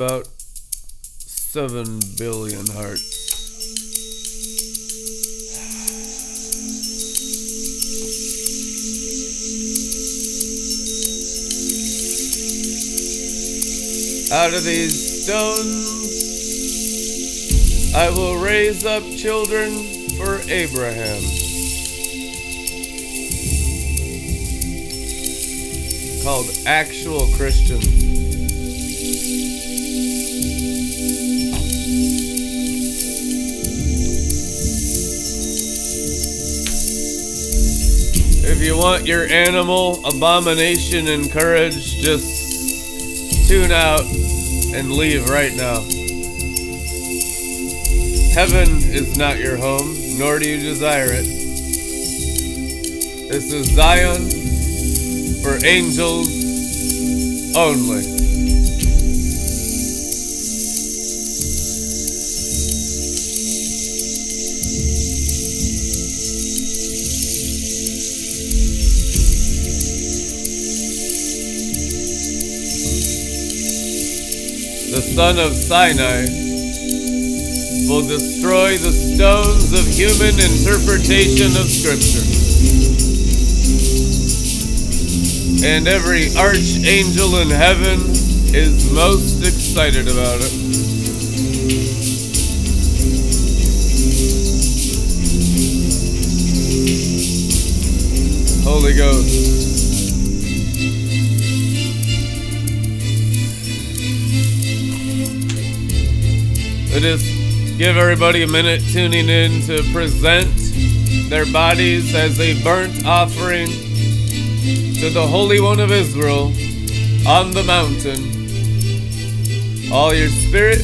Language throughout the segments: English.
about 7 billion hearts. Out of these stones I will raise up children for Abraham. Called actual Christians. If you want your animal abomination and courage, just tune out and leave right now. Heaven is not your home, nor do you desire it. This is Zion for angels only. Son of Sinai will destroy the stones of human interpretation of Scripture. And every archangel in heaven is most excited about it. Give everybody a minute tuning in to present their bodies as a burnt offering to the Holy One of Israel on the mountain. All your spirit,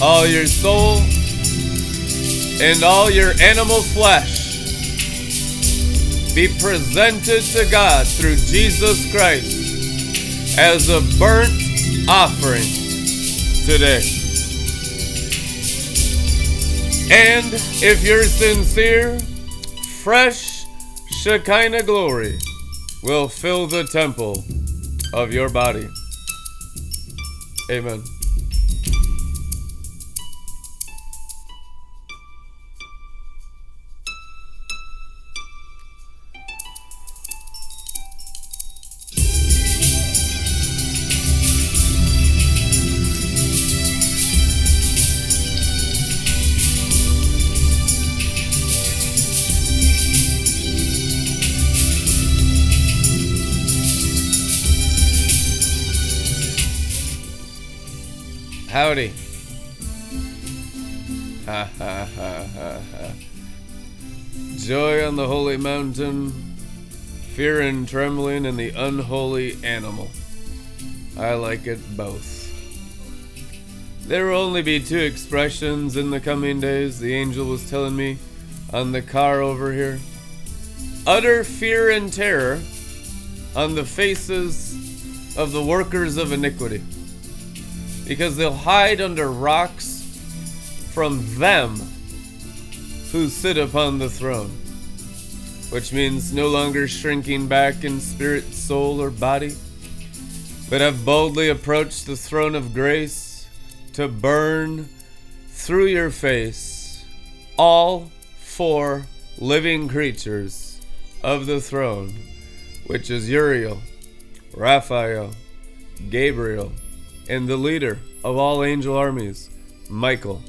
all your soul, and all your animal flesh be presented to God through Jesus Christ as a burnt offering today. And if you're sincere, fresh Shekinah glory will fill the temple of your body. Amen. Howdy. Ha ha ha ha ha. Joy on the holy mountain, fear and trembling in the unholy animal. I like it both. There will only be two expressions in the coming days, the angel was telling me on the car over here. Utter fear and terror on the faces of the workers of iniquity because they'll hide under rocks from them who sit upon the throne, which means no longer shrinking back in spirit, soul, or body, but have boldly approached the throne of grace to burn through your face all four living creatures of the throne, which is Uriel, Raphael, Gabriel, and the leader of all angel armies, Michael.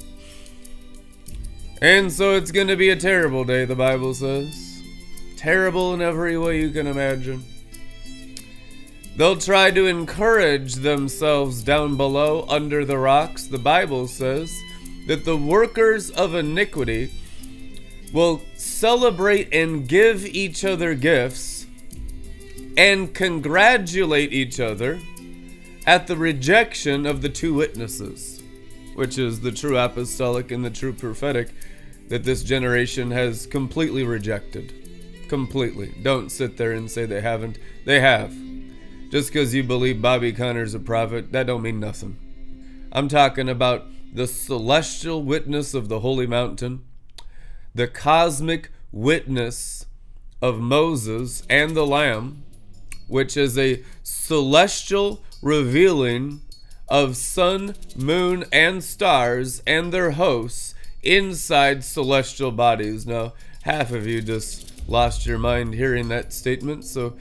And so it's going to be a terrible day, the Bible says. Terrible in every way you can imagine. They'll try to encourage themselves down below under the rocks. The Bible says that the workers of iniquity will celebrate and give each other gifts and congratulate each other at the rejection of the two witnesses, which is the true apostolic and the true prophetic that this generation has completely rejected. Completely. Don't sit there and say they haven't. They have. Just because you believe Bobby Conner's a prophet, that don't mean nothing. I'm talking about the celestial witness of the holy mountain, the cosmic witness of Moses and the Lamb, which is a celestial revealing of sun, moon, and stars and their hosts inside celestial bodies. Now, half of you just lost your mind hearing that statement, so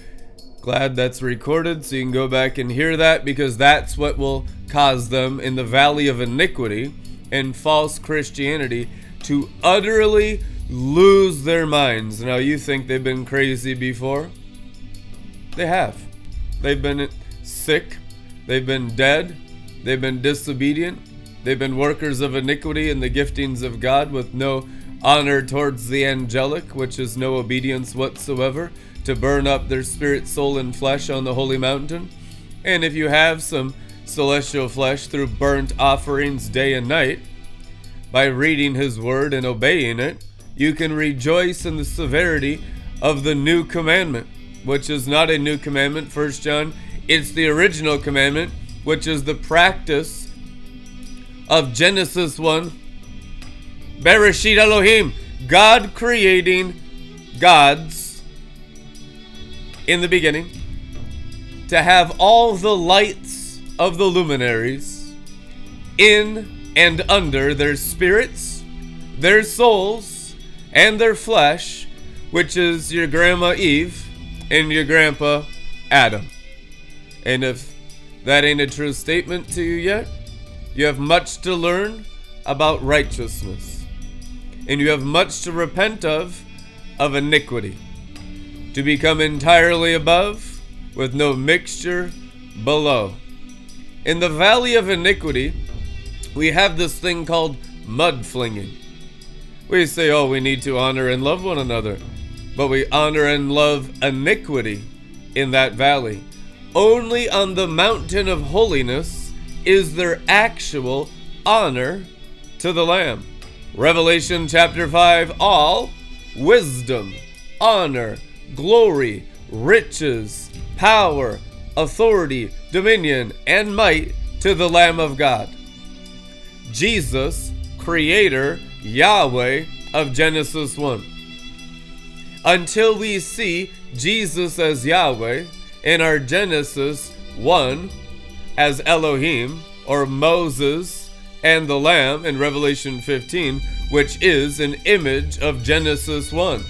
glad that's recorded so you can go back and hear that because that's what will cause them in the valley of iniquity and false Christianity to utterly lose their minds. Now, you think they've been crazy before? They have. They've been sick, they've been dead, they've been disobedient, they've been workers of iniquity in the giftings of God with no honor towards the angelic, which is no obedience whatsoever, to burn up their spirit, soul, and flesh on the holy mountain. And if you have some celestial flesh through burnt offerings day and night, by reading his word and obeying it, you can rejoice in the severity of the new commandment, which is not a new commandment, First John, it's the original commandment, which is the practice of Genesis 1. Bereshit Elohim, God creating gods in the beginning to have all the lights of the luminaries in and under their spirits, their souls, and their flesh, which is your grandma Eve and your grandpa Adam. And if that ain't a true statement to you yet, you have much to learn about righteousness. And you have much to repent of, of iniquity. To become entirely above, with no mixture below. In the valley of iniquity, we have this thing called mud flinging. We say, oh, we need to honor and love one another, but we honor and love iniquity in that valley. Only on the mountain of holiness is there actual honor to the Lamb. Revelation chapter 5 All wisdom, honor, glory, riches, power, authority, dominion, and might to the Lamb of God. Jesus, Creator, Yahweh of Genesis 1. Until we see Jesus as Yahweh, in our Genesis 1 as Elohim or Moses and the Lamb in Revelation 15, which is an image of Genesis 1.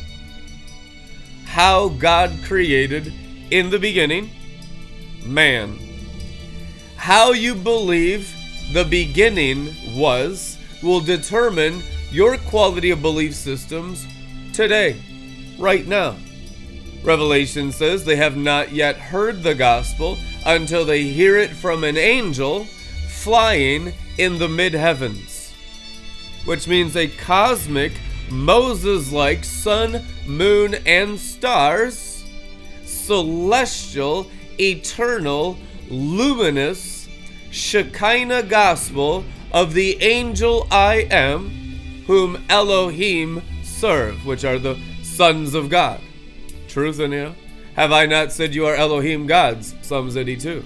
How God created in the beginning man. How you believe the beginning was will determine your quality of belief systems today, right now. Revelation says they have not yet heard the gospel until they hear it from an angel flying in the mid heavens, which means a cosmic, Moses like sun, moon, and stars, celestial, eternal, luminous, Shekinah gospel of the angel I am, whom Elohim serve, which are the sons of God truth in you? Have I not said you are Elohim gods? Psalms 82.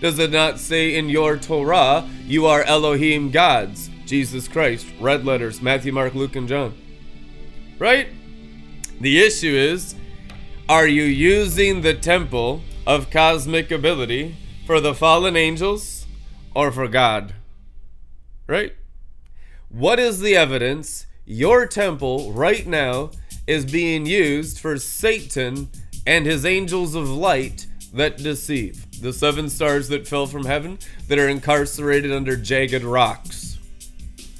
Does it not say in your Torah, you are Elohim gods? Jesus Christ, red letters, Matthew, Mark, Luke, and John. Right? The issue is, are you using the temple of cosmic ability for the fallen angels or for God? Right? What is the evidence your temple right now is being used for Satan and his angels of light that deceive. The seven stars that fell from heaven that are incarcerated under jagged rocks,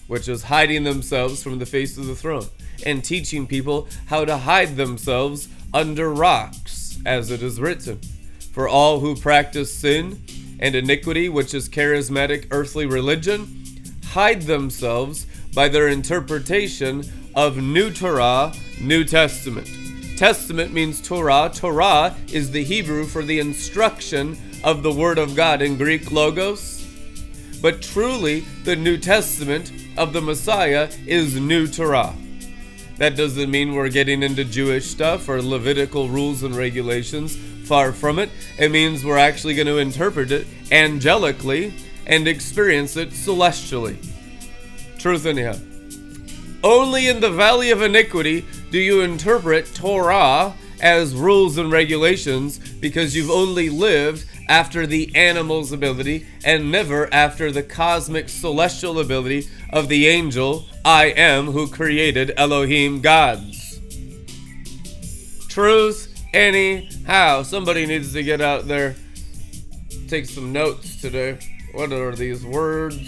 which is hiding themselves from the face of the throne and teaching people how to hide themselves under rocks, as it is written. For all who practice sin and iniquity, which is charismatic earthly religion, hide themselves by their interpretation of New Torah, New Testament. Testament means Torah. Torah is the Hebrew for the instruction of the Word of God in Greek logos. But truly, the New Testament of the Messiah is New Torah. That doesn't mean we're getting into Jewish stuff or Levitical rules and regulations. Far from it. It means we're actually going to interpret it angelically and experience it celestially. Truth in here. Only in the valley of iniquity do you interpret Torah as rules and regulations because you've only lived after the animal's ability and never after the cosmic celestial ability of the angel I am who created Elohim gods. Truth, anyhow. Somebody needs to get out there, take some notes today. What are these words?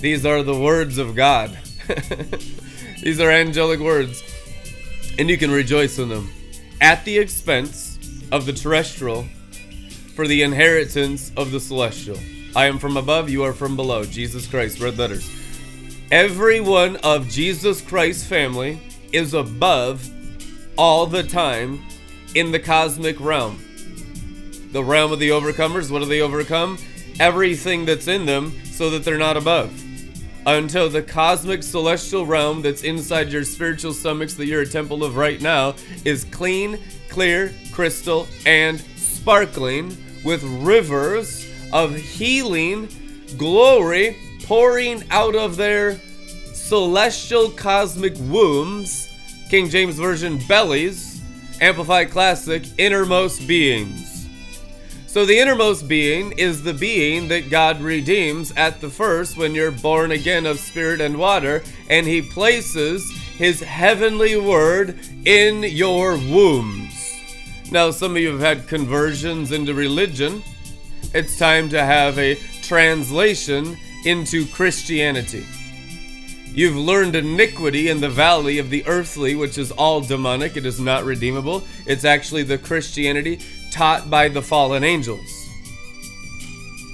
These are the words of God. these are angelic words, and you can rejoice in them at the expense of the terrestrial for the inheritance of the celestial. I am from above, you are from below. Jesus Christ, red letters. Every one of Jesus Christ's family is above all the time in the cosmic realm. The realm of the overcomers, what do they overcome? Everything that's in them so that they're not above. Until the cosmic celestial realm that's inside your spiritual stomachs that you're a temple of right now is clean, clear, crystal, and sparkling with rivers of healing glory pouring out of their celestial cosmic wombs, King James Version bellies, Amplified Classic, innermost beings. So the innermost being is the being that God redeems at the first when you're born again of spirit and water, and He places His heavenly word in your wombs. Now, some of you have had conversions into religion. It's time to have a translation into Christianity. You've learned iniquity in the valley of the earthly, which is all demonic. It is not redeemable. It's actually the Christianity taught by the fallen angels.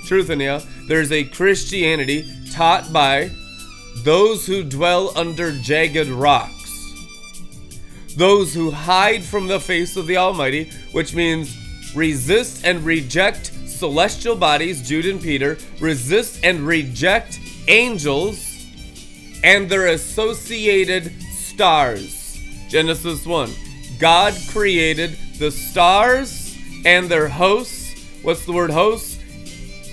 Truth in you, there's a Christianity taught by those who dwell under jagged rocks those who hide from the face of the Almighty, which means resist and reject celestial bodies, Jude and Peter, resist and reject angels and their associated stars. Genesis 1. God created the stars and their hosts. What's the word hosts?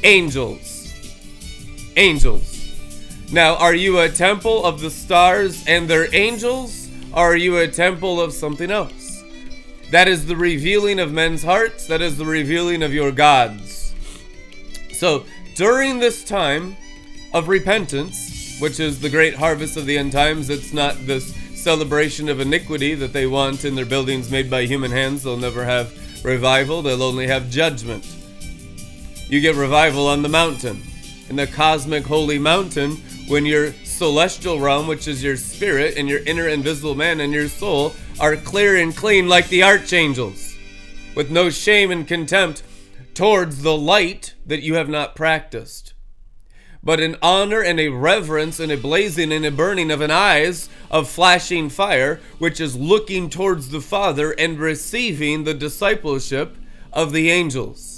Angels. Angels. Now, are you a temple of the stars and their angels? are you a temple of something else? That is the revealing of men's hearts. That is the revealing of your gods. So, during this time of repentance, which is the great harvest of the end times, it's not this celebration of iniquity that they want in their buildings made by human hands. They'll never have revival, they'll only have judgment. You get revival on the mountain, in the cosmic holy mountain, when your celestial realm, which is your spirit and your inner invisible man and your soul, are clear and clean like the archangels, with no shame and contempt towards the light that you have not practiced, but in honor and a reverence and a blazing and a burning of an eyes of flashing fire, which is looking towards the Father and receiving the discipleship of the angels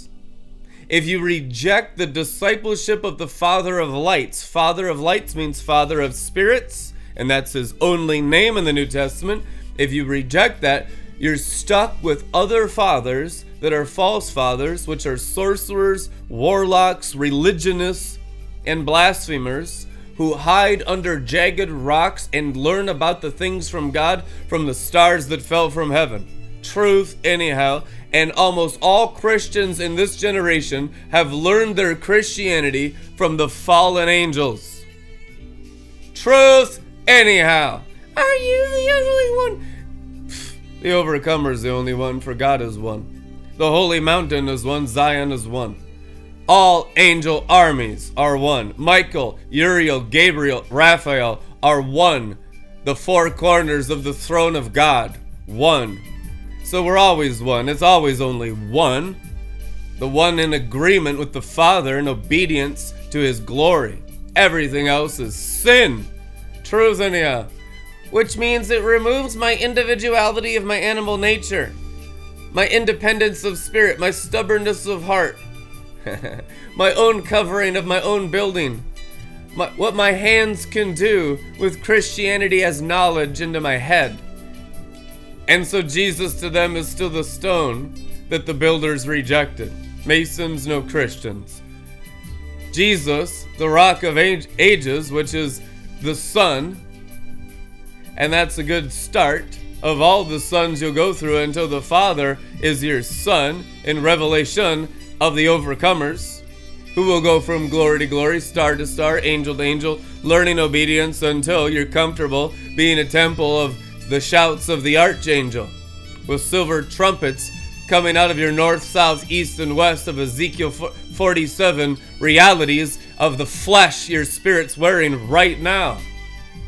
if you reject the discipleship of the Father of lights, Father of lights means Father of spirits, and that's his only name in the New Testament. If you reject that, you're stuck with other fathers that are false fathers, which are sorcerers, warlocks, religionists, and blasphemers who hide under jagged rocks and learn about the things from God from the stars that fell from heaven. Truth, anyhow, and almost all Christians in this generation have learned their Christianity from the fallen angels. Truth, anyhow. Are you the only one? The overcomer is the only one, for God is one. The holy mountain is one, Zion is one. All angel armies are one. Michael, Uriel, Gabriel, Raphael are one. The four corners of the throne of God, one. So we're always one. It's always only one. The one in agreement with the Father in obedience to his glory. Everything else is sin. Truth in you. Which means it removes my individuality of my animal nature, my independence of spirit, my stubbornness of heart, my own covering of my own building, my, what my hands can do with Christianity as knowledge into my head. And so Jesus to them is still the stone that the builders rejected. Masons, no Christians. Jesus, the rock of ages, which is the Son, and that's a good start of all the sons you'll go through until the Father is your Son in Revelation of the overcomers, who will go from glory to glory, star to star, angel to angel, learning obedience until you're comfortable being a temple of the shouts of the archangel, with silver trumpets coming out of your north, south, east, and west of Ezekiel 47 realities of the flesh your spirit's wearing right now.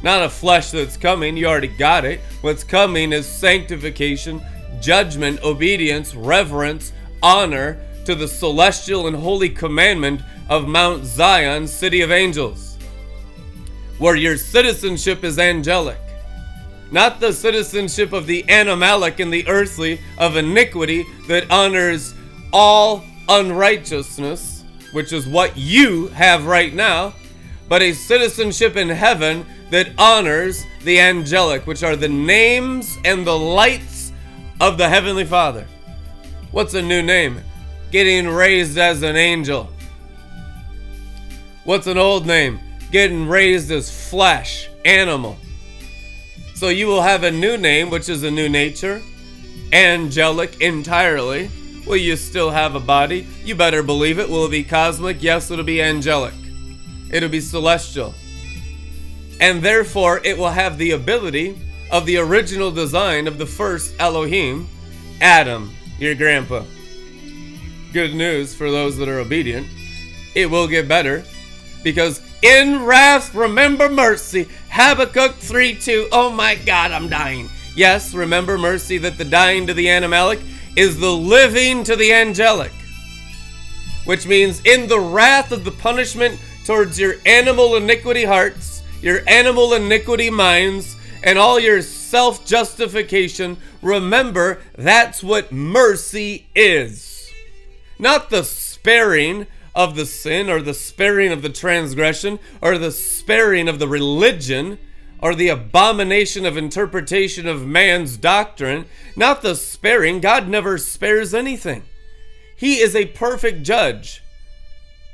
Not a flesh that's coming, you already got it. What's coming is sanctification, judgment, obedience, reverence, honor to the celestial and holy commandment of Mount Zion, city of angels, where your citizenship is angelic not the citizenship of the animalic and the earthly of iniquity that honors all unrighteousness, which is what you have right now, but a citizenship in heaven that honors the angelic, which are the names and the lights of the Heavenly Father. What's a new name? Getting raised as an angel. What's an old name? Getting raised as flesh, animal. So you will have a new name, which is a new nature, angelic entirely. Will you still have a body? You better believe it. Will it be cosmic? Yes, it'll be angelic. It'll be celestial. And therefore, it will have the ability of the original design of the first Elohim, Adam, your grandpa. Good news for those that are obedient. It will get better because in wrath, remember mercy. Habakkuk 3 2. Oh my God, I'm dying. Yes, remember mercy that the dying to the animalic is the living to the angelic. Which means, in the wrath of the punishment towards your animal iniquity hearts, your animal iniquity minds, and all your self justification, remember that's what mercy is. Not the sparing of the sin or the sparing of the transgression or the sparing of the religion or the abomination of interpretation of man's doctrine, not the sparing. God never spares anything. He is a perfect judge.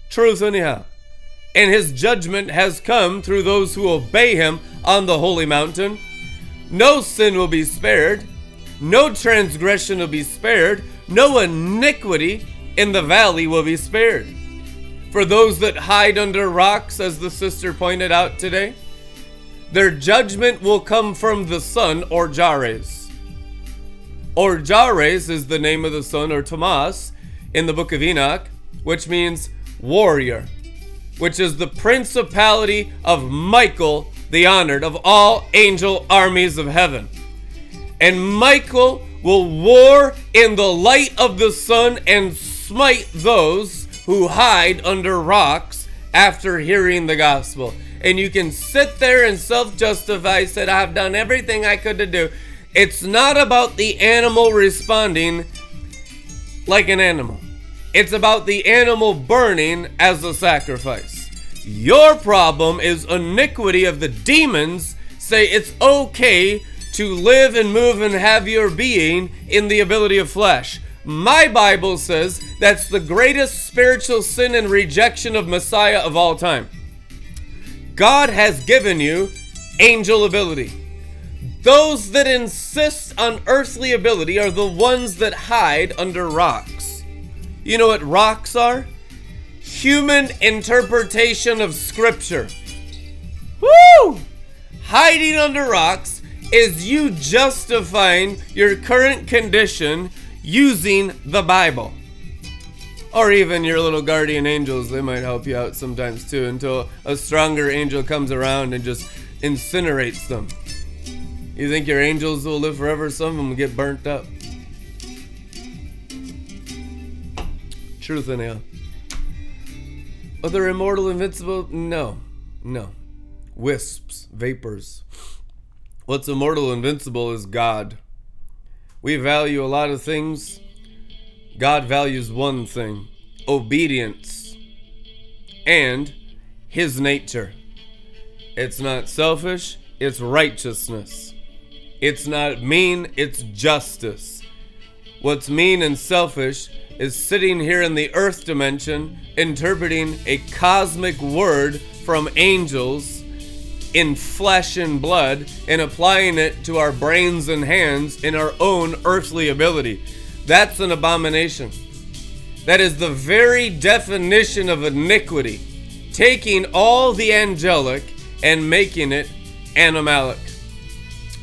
Truth, anyhow. And his judgment has come through those who obey him on the holy mountain. No sin will be spared, no transgression will be spared, no iniquity in the valley will be spared for those that hide under rocks, as the sister pointed out today. Their judgment will come from the sun Orjares. Or Jares is the name of the sun or Tomas in the book of Enoch, which means warrior, which is the principality of Michael the honored of all angel armies of heaven. And Michael will war in the light of the sun and smite those who hide under rocks after hearing the gospel. And you can sit there and self justify, said, I've done everything I could to do. It's not about the animal responding like an animal, it's about the animal burning as a sacrifice. Your problem is iniquity of the demons say it's okay to live and move and have your being in the ability of flesh. My Bible says that's the greatest spiritual sin and rejection of Messiah of all time. God has given you angel ability. Those that insist on earthly ability are the ones that hide under rocks. You know what rocks are? Human interpretation of Scripture. Woo! Hiding under rocks is you justifying your current condition using the Bible. Or even your little guardian angels, they might help you out sometimes too until a stronger angel comes around and just incinerates them. You think your angels will live forever? Some of them will get burnt up. Truth in hell. Are they immortal, invincible? No. No. Wisps, vapors. What's immortal, invincible is God. We value a lot of things. God values one thing obedience and His nature. It's not selfish, it's righteousness. It's not mean, it's justice. What's mean and selfish is sitting here in the earth dimension interpreting a cosmic word from angels in flesh and blood and applying it to our brains and hands in our own earthly ability. That's an abomination. That is the very definition of iniquity. Taking all the angelic and making it animalic.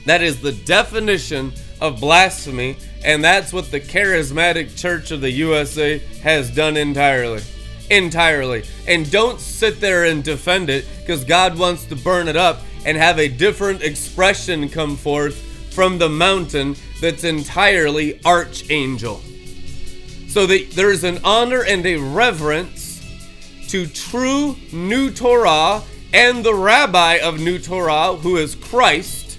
That is the definition of blasphemy, and that's what the charismatic church of the USA has done entirely. Entirely. And don't sit there and defend it because God wants to burn it up and have a different expression come forth from the mountain that's entirely archangel. So that there's an honor and a reverence to true New Torah and the rabbi of New Torah, who is Christ,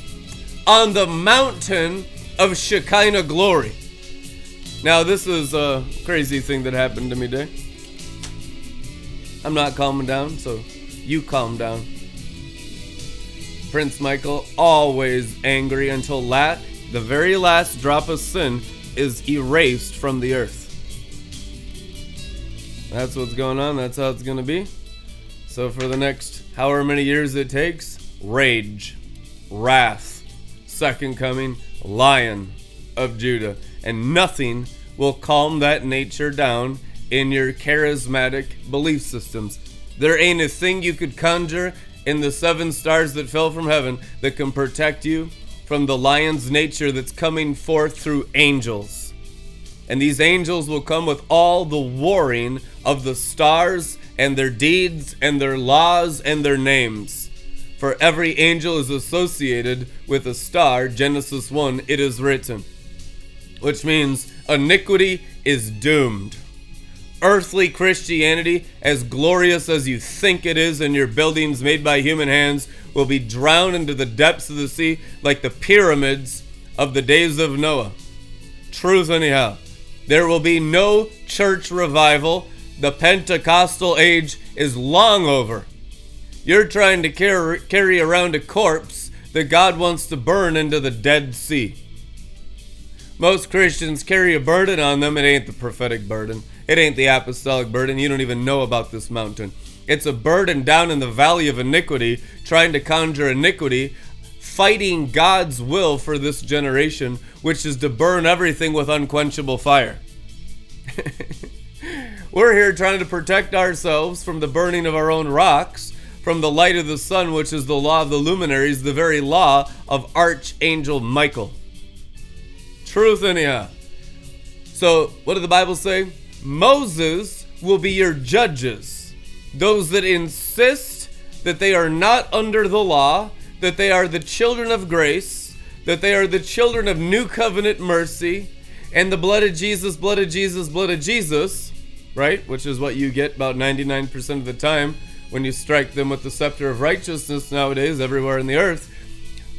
on the mountain of Shekinah glory. Now, this is a crazy thing that happened to me today. I'm not calming down, so you calm down. Prince Michael always angry until lat the very last drop of sin is erased from the earth. That's what's going on. That's how it's to be. So for the next however many years it takes, rage, wrath, second coming, lion of Judah, and nothing will calm that nature down in your charismatic belief systems. There ain't a thing you could conjure in the seven stars that fell from heaven that can protect you from the lion's nature that's coming forth through angels. And these angels will come with all the warring of the stars and their deeds and their laws and their names. For every angel is associated with a star, Genesis 1, it is written. Which means iniquity is doomed earthly Christianity, as glorious as you think it is in your buildings made by human hands, will be drowned into the depths of the sea like the pyramids of the days of Noah. Truth, anyhow. There will be no church revival. The Pentecostal age is long over. You're trying to carry, carry around a corpse that God wants to burn into the Dead Sea. Most Christians carry a burden on them. It ain't the prophetic burden. It ain't the apostolic burden. You don't even know about this mountain. It's a burden down in the valley of iniquity, trying to conjure iniquity, fighting God's will for this generation, which is to burn everything with unquenchable fire. We're here trying to protect ourselves from the burning of our own rocks, from the light of the sun, which is the law of the luminaries, the very law of Archangel Michael. Truth, anyhow. So, what did the Bible say? Moses will be your judges, those that insist that they are not under the law, that they are the children of grace, that they are the children of new covenant mercy, and the blood of Jesus, blood of Jesus, blood of Jesus, right? Which is what you get about 99% of the time when you strike them with the scepter of righteousness nowadays everywhere in the earth.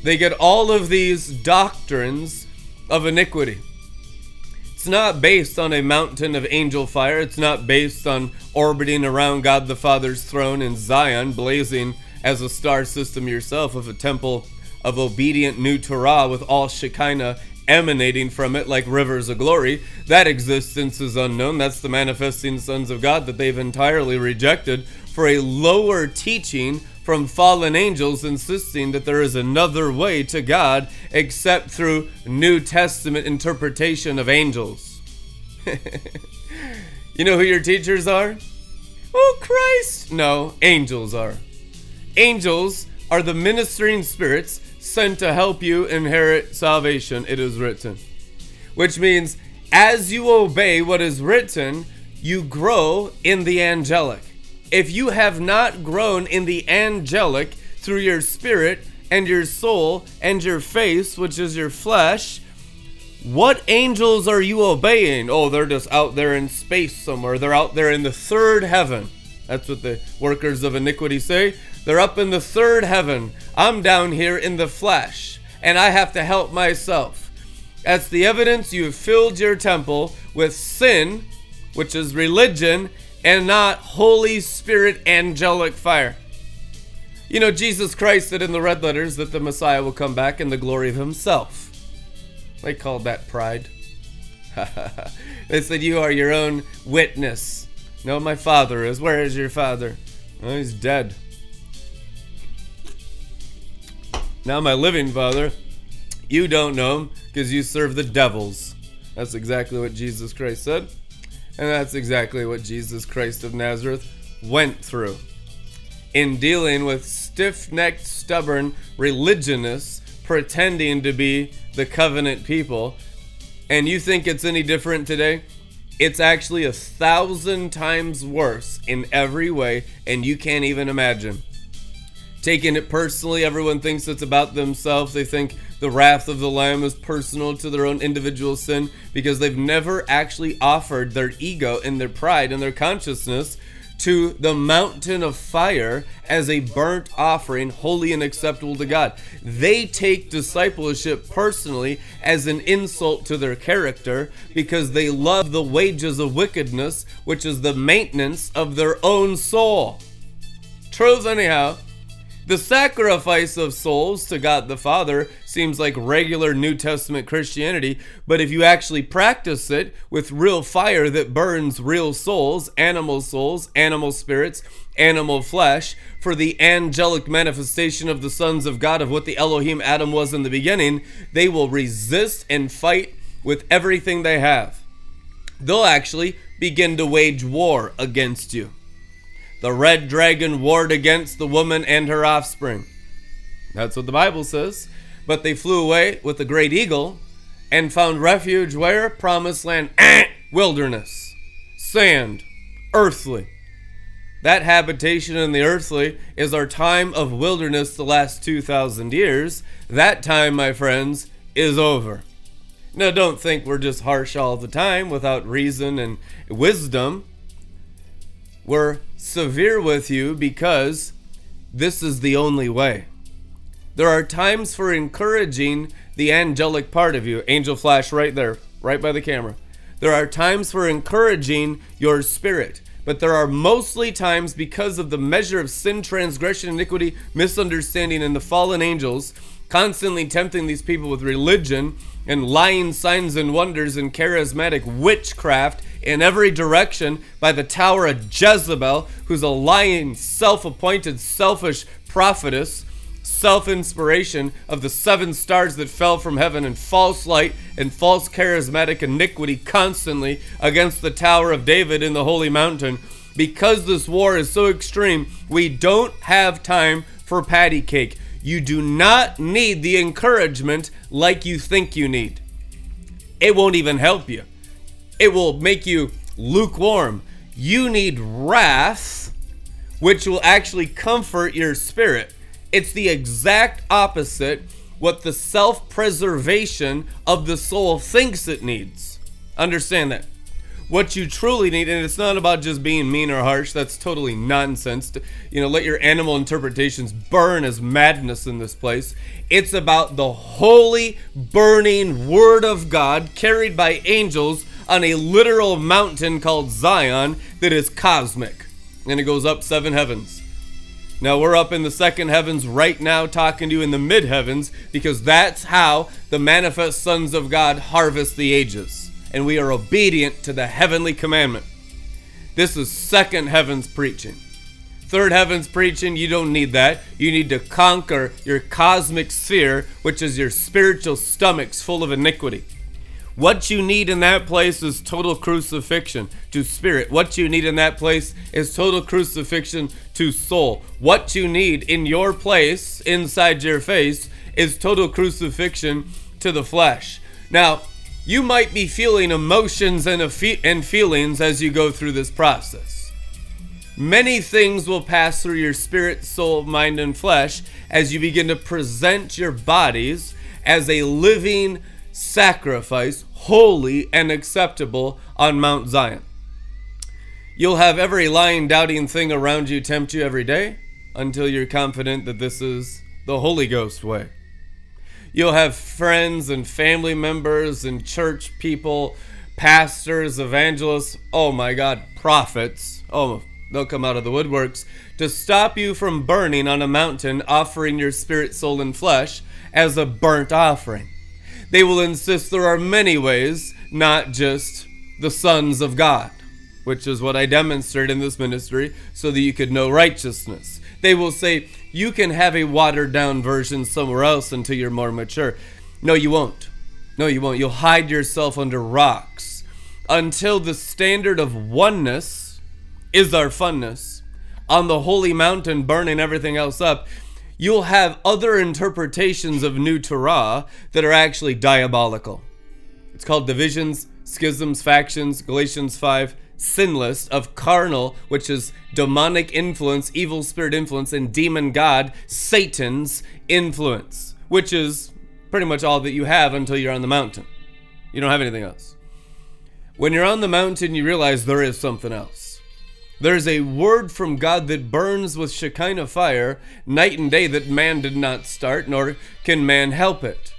They get all of these doctrines of iniquity. It's not based on a mountain of angel fire. It's not based on orbiting around God the Father's throne in Zion, blazing as a star system yourself of a temple of obedient new Torah with all Shekinah emanating from it like rivers of glory. That existence is unknown. That's the manifesting sons of God that they've entirely rejected for a lower teaching from fallen angels insisting that there is another way to God except through New Testament interpretation of angels. you know who your teachers are? Oh, Christ! No, angels are. Angels are the ministering spirits sent to help you inherit salvation, it is written. Which means, as you obey what is written, you grow in the angelic if you have not grown in the angelic through your spirit and your soul and your face, which is your flesh, what angels are you obeying? Oh, they're just out there in space somewhere. They're out there in the third heaven. That's what the workers of iniquity say. They're up in the third heaven. I'm down here in the flesh, and I have to help myself. That's the evidence you have filled your temple with sin, which is religion, and not Holy Spirit angelic fire. You know, Jesus Christ said in the red letters that the Messiah will come back in the glory of himself. They called that pride. they said, You are your own witness. No, my father is. Where is your father? Oh, he's dead. Now, my living father, you don't know him because you serve the devils. That's exactly what Jesus Christ said. And that's exactly what Jesus Christ of Nazareth went through. In dealing with stiff necked, stubborn religionists pretending to be the covenant people, and you think it's any different today? It's actually a thousand times worse in every way, and you can't even imagine. Taking it personally, everyone thinks it's about themselves. They think the wrath of the Lamb is personal to their own individual sin because they've never actually offered their ego and their pride and their consciousness to the mountain of fire as a burnt offering, holy and acceptable to God. They take discipleship personally as an insult to their character because they love the wages of wickedness, which is the maintenance of their own soul. Truth, anyhow. The sacrifice of souls to God the Father seems like regular New Testament Christianity, but if you actually practice it with real fire that burns real souls, animal souls, animal spirits, animal flesh, for the angelic manifestation of the sons of God, of what the Elohim Adam was in the beginning, they will resist and fight with everything they have. They'll actually begin to wage war against you. The red dragon warred against the woman and her offspring. That's what the Bible says. But they flew away with the great eagle and found refuge where? Promised land, eh, wilderness, sand, earthly. That habitation in the earthly is our time of wilderness the last 2,000 years. That time, my friends, is over. Now, don't think we're just harsh all the time without reason and wisdom. We're severe with you because this is the only way. There are times for encouraging the angelic part of you. Angel flash right there, right by the camera. There are times for encouraging your spirit, but there are mostly times because of the measure of sin, transgression, iniquity, misunderstanding, and the fallen angels constantly tempting these people with religion and lying signs and wonders and charismatic witchcraft in every direction by the tower of Jezebel, who's a lying, self appointed, selfish prophetess, self inspiration of the seven stars that fell from heaven and false light and false charismatic iniquity constantly against the Tower of David in the Holy Mountain. Because this war is so extreme, we don't have time for patty cake. You do not need the encouragement like you think you need. It won't even help you, it will make you lukewarm. You need wrath, which will actually comfort your spirit. It's the exact opposite what the self preservation of the soul thinks it needs. Understand that what you truly need and it's not about just being mean or harsh that's totally nonsense you know let your animal interpretations burn as madness in this place it's about the holy burning word of god carried by angels on a literal mountain called zion that is cosmic and it goes up seven heavens now we're up in the second heavens right now talking to you in the mid heavens because that's how the manifest sons of god harvest the ages and we are obedient to the heavenly commandment. This is second heaven's preaching. Third heaven's preaching, you don't need that. You need to conquer your cosmic sphere, which is your spiritual stomachs full of iniquity. What you need in that place is total crucifixion to spirit. What you need in that place is total crucifixion to soul. What you need in your place, inside your face, is total crucifixion to the flesh. Now, you might be feeling emotions and, and feelings as you go through this process. Many things will pass through your spirit, soul, mind, and flesh as you begin to present your bodies as a living sacrifice, holy and acceptable on Mount Zion. You'll have every lying, doubting thing around you tempt you every day until you're confident that this is the Holy Ghost way. You'll have friends and family members and church people, pastors, evangelists, oh my God, prophets. Oh, they'll come out of the woodworks to stop you from burning on a mountain, offering your spirit, soul, and flesh as a burnt offering. They will insist there are many ways, not just the sons of God, which is what I demonstrated in this ministry so that you could know righteousness. They will say, you can have a watered down version somewhere else until you're more mature. No, you won't. No, you won't. You'll hide yourself under rocks until the standard of oneness is our funness on the holy mountain burning everything else up, you'll have other interpretations of New Torah that are actually diabolical. It's called divisions, schisms, factions, Galatians 5, sin list of carnal, which is demonic influence, evil spirit influence, and demon god, Satan's influence, which is pretty much all that you have until you're on the mountain. You don't have anything else. When you're on the mountain, you realize there is something else. There's a word from God that burns with Shekinah fire night and day that man did not start, nor can man help it.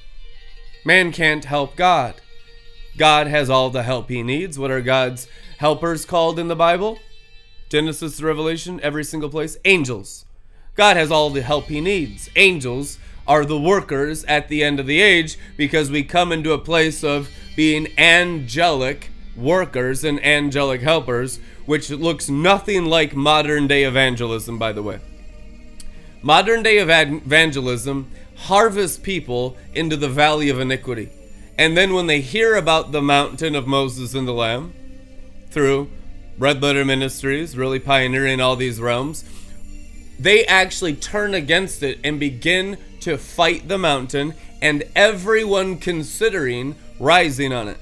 Man can't help God. God has all the help he needs. What are God's helpers called in the Bible? Genesis Revelation, every single place. Angels. God has all the help he needs. Angels are the workers at the end of the age because we come into a place of being angelic workers and angelic helpers, which looks nothing like modern day evangelism, by the way. Modern day evangelism harvests people into the valley of iniquity. And then when they hear about the mountain of Moses and the Lamb, through Red Letter Ministries, really pioneering all these realms, they actually turn against it and begin to fight the mountain and everyone considering rising on it.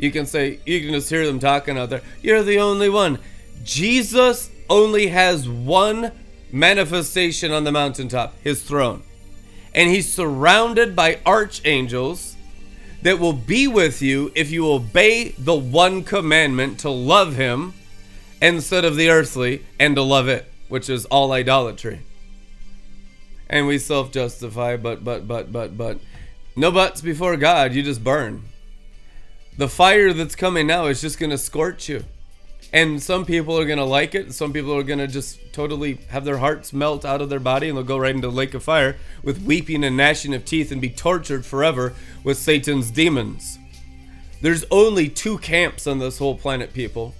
You can say, you can just hear them talking out there, you're the only one. Jesus only has one manifestation on the mountaintop his throne. And he's surrounded by archangels that will be with you if you obey the one commandment to love him instead of the earthly and to love it, which is all idolatry. And we self justify, but, but, but, but, but. No buts before God, you just burn. The fire that's coming now is just going to scorch you and some people are gonna like it. Some people are gonna just totally have their hearts melt out of their body, and they'll go right into the lake of fire with weeping and gnashing of teeth and be tortured forever with Satan's demons. There's only two camps on this whole planet, people: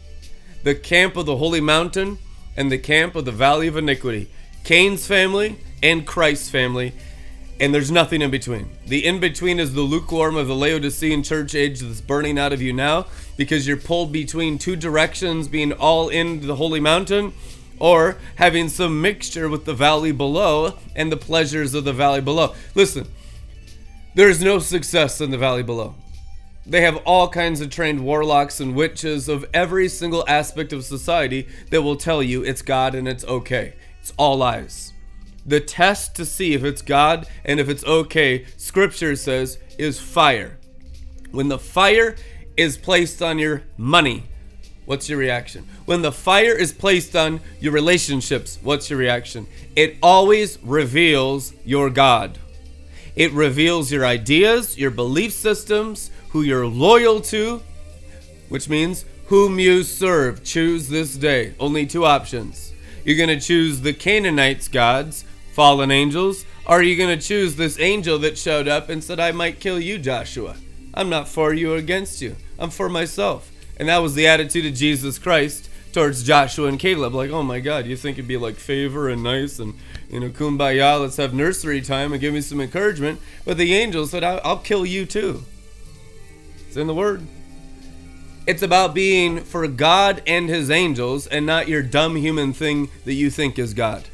the camp of the holy mountain and the camp of the valley of iniquity. Cain's family and Christ's family and there's nothing in between. The in between is the lukewarm of the Laodicean church age that's burning out of you now because you're pulled between two directions, being all in the holy mountain or having some mixture with the valley below and the pleasures of the valley below. Listen, there's no success in the valley below. They have all kinds of trained warlocks and witches of every single aspect of society that will tell you it's God and it's okay. It's all lies. The test to see if it's God and if it's okay, scripture says, is fire. When the fire is placed on your money, what's your reaction? When the fire is placed on your relationships, what's your reaction? It always reveals your God. It reveals your ideas, your belief systems, who you're loyal to, which means whom you serve. Choose this day. Only two options. You're going to choose the Canaanites' gods, fallen angels? Are you going to choose this angel that showed up and said, I might kill you, Joshua? I'm not for you or against you. I'm for myself. And that was the attitude of Jesus Christ towards Joshua and Caleb. Like, oh my God, you think it'd be like favor and nice and, you know, kumbaya, let's have nursery time and give me some encouragement. But the angel said, I'll kill you too. It's in the word. It's about being for God and his angels and not your dumb human thing that you think is God.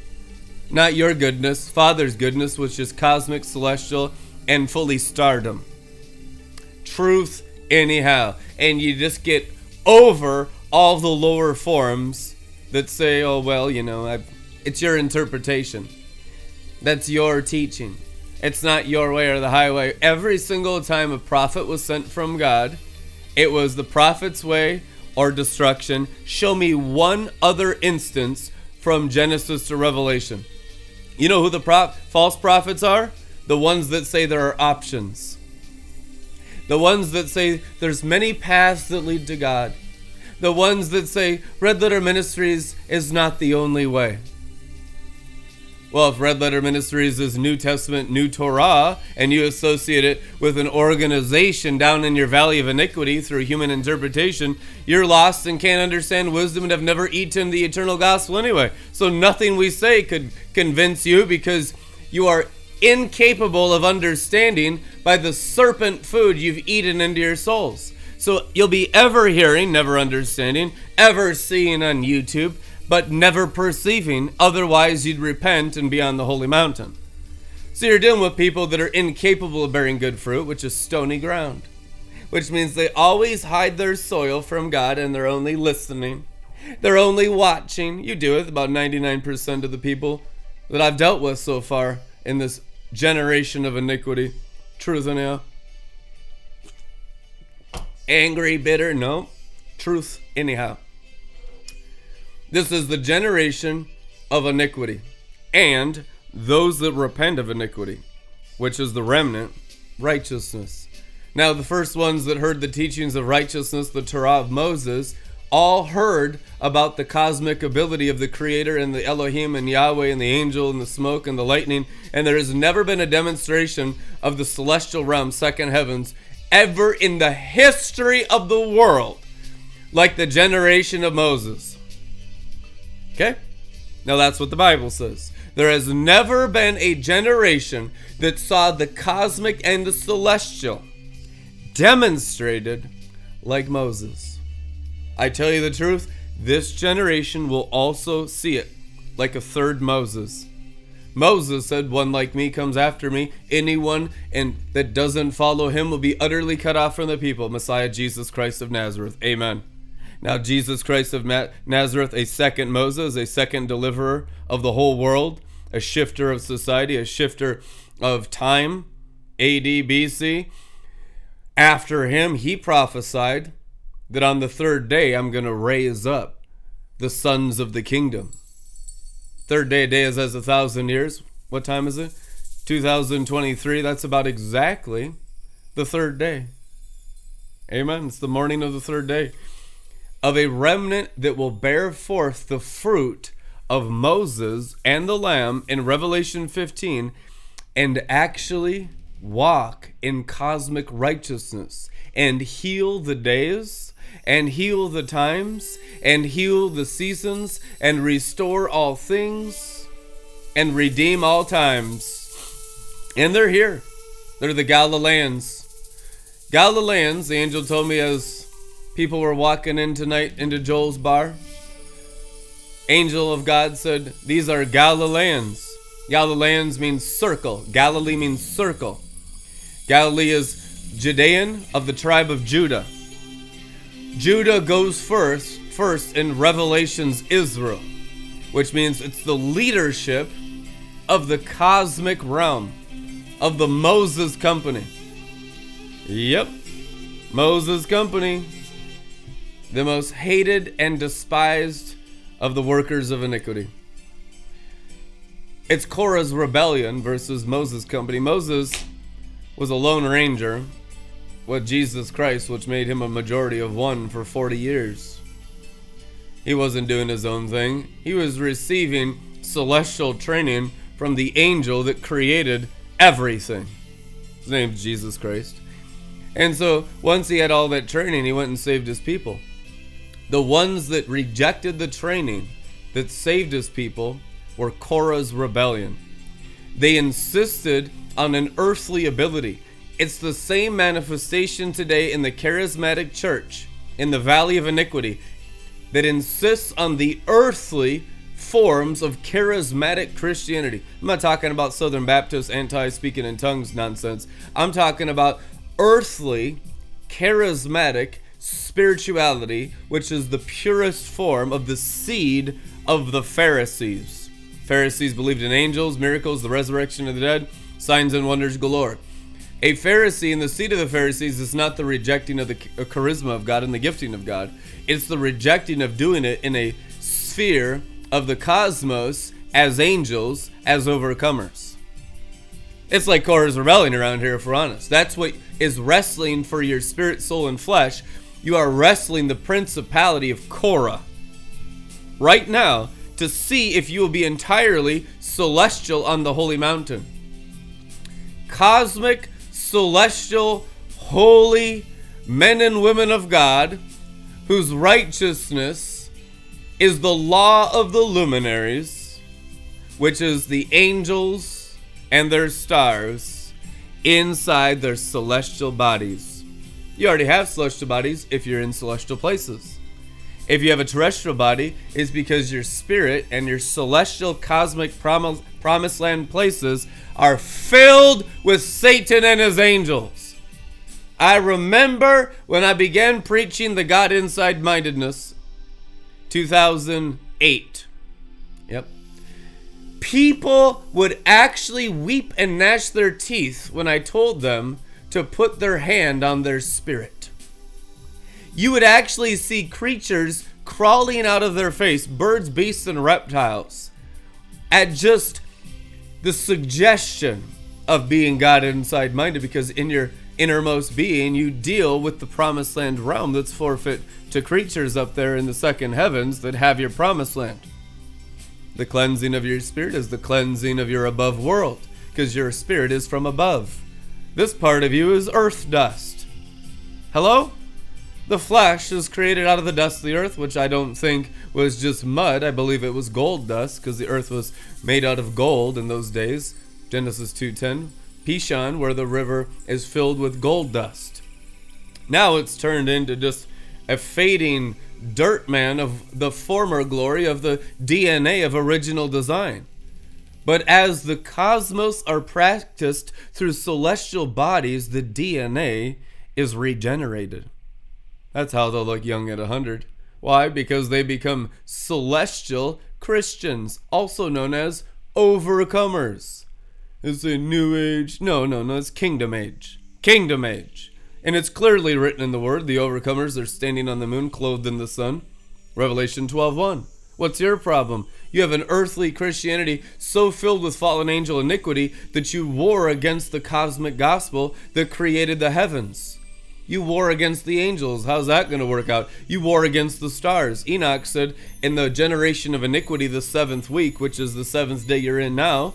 Not your goodness, Father's goodness, which is cosmic, celestial, and fully stardom. Truth, anyhow. And you just get over all the lower forms that say, oh, well, you know, I, it's your interpretation. That's your teaching. It's not your way or the highway. Every single time a prophet was sent from God, it was the prophet's way or destruction. Show me one other instance from Genesis to Revelation. You know who the prop- false prophets are? The ones that say there are options. The ones that say there's many paths that lead to God. The ones that say Red Letter Ministries is not the only way. Well, if Red Letter Ministries is New Testament, New Torah, and you associate it with an organization down in your valley of iniquity through human interpretation, you're lost and can't understand wisdom and have never eaten the eternal gospel anyway. So nothing we say could convince you because you are incapable of understanding by the serpent food you've eaten into your souls. So you'll be ever hearing, never understanding, ever seeing on YouTube, but never perceiving. Otherwise, you'd repent and be on the holy mountain. So you're dealing with people that are incapable of bearing good fruit, which is stony ground, which means they always hide their soil from God and they're only listening. They're only watching. You do it about 99% of the people that I've dealt with so far in this generation of iniquity. Truth anyhow. Angry, bitter, no. Truth anyhow. This is the generation of iniquity. And those that repent of iniquity, which is the remnant, righteousness. Now, the first ones that heard the teachings of righteousness, the Torah of Moses, all heard about the cosmic ability of the Creator and the Elohim and Yahweh and the angel and the smoke and the lightning. And there has never been a demonstration of the celestial realm, second heavens, ever in the history of the world like the generation of Moses. Okay? Now that's what the Bible says. There has never been a generation that saw the cosmic and the celestial demonstrated like Moses. I tell you the truth, this generation will also see it like a third Moses. Moses said, One like me comes after me. Anyone and that doesn't follow him will be utterly cut off from the people. Messiah Jesus Christ of Nazareth. Amen. Now, Jesus Christ of Nazareth, a second Moses, a second deliverer of the whole world, a shifter of society, a shifter of time, AD, BC. After him, he prophesied that on the third day I'm going to raise up the sons of the kingdom. Third day, day is as a thousand years. What time is it? 2023. That's about exactly the third day. Amen. It's the morning of the third day of a remnant that will bear forth the fruit of Moses and the Lamb in Revelation 15 and actually walk in cosmic righteousness and heal the days and heal the times and heal the seasons and restore all things and redeem all times. And they're here. They're the Galileans. Galileans, the angel told me as people were walking in tonight into Joel's bar angel of God said, These are Galileans. Galileans means circle. Galilee means circle. Galilee is Judean of the tribe of Judah. Judah goes first, first in Revelation's Israel, which means it's the leadership of the cosmic realm, of the Moses company. Yep, Moses company. The most hated and despised of the workers of iniquity. It's Korah's rebellion versus Moses' company. Moses was a lone ranger with Jesus Christ, which made him a majority of one for 40 years. He wasn't doing his own thing, he was receiving celestial training from the angel that created everything. His name's Jesus Christ. And so once he had all that training, he went and saved his people. The ones that rejected the training that saved his people were Korah's rebellion. They insisted on an earthly ability. It's the same manifestation today in the charismatic church in the valley of iniquity that insists on the earthly forms of charismatic Christianity. I'm not talking about Southern Baptist anti speaking in tongues nonsense. I'm talking about earthly, charismatic spirituality, which is the purest form of the seed of the Pharisees. Pharisees believed in angels, miracles, the resurrection of the dead, signs and wonders galore. A Pharisee and the seed of the Pharisees is not the rejecting of the charisma of God and the gifting of God. It's the rejecting of doing it in a sphere of the cosmos as angels, as overcomers. It's like Korah's rebelling around here, if we're honest. That's what is wrestling for your spirit, soul, and flesh you are wrestling the principality of Korah right now to see if you will be entirely celestial on the holy mountain. Cosmic, celestial, holy men and women of God whose righteousness is the law of the luminaries, which is the angels and their stars inside their celestial bodies. You already have celestial bodies if you're in celestial places. If you have a terrestrial body, it's because your spirit and your celestial cosmic prom- promised land places are filled with Satan and his angels. I remember when I began preaching the God inside mindedness 2008. Yep. People would actually weep and gnash their teeth when I told them to put their hand on their spirit. You would actually see creatures crawling out of their face, birds, beasts, and reptiles, at just the suggestion of being God inside minded because in your innermost being you deal with the promised land realm that's forfeit to creatures up there in the second heavens that have your promised land. The cleansing of your spirit is the cleansing of your above world because your spirit is from above. This part of you is earth dust. Hello? The flesh is created out of the dust of the earth, which I don't think was just mud. I believe it was gold dust because the earth was made out of gold in those days. Genesis 2:10. Pishon, where the river is filled with gold dust. Now it's turned into just a fading dirt man of the former glory of the DNA of original design. But as the cosmos are practiced through celestial bodies, the DNA is regenerated. That's how they'll look young at 100. Why? Because they become celestial Christians, also known as overcomers. It's a new age. No, no, no, it's kingdom age. Kingdom age. And it's clearly written in the word, the overcomers are standing on the moon clothed in the sun. Revelation 12:1. What's your problem? You have an earthly Christianity so filled with fallen angel iniquity that you war against the cosmic gospel that created the heavens. You war against the angels. How's that going to work out? You war against the stars. Enoch said, In the generation of iniquity, the seventh week, which is the seventh day you're in now,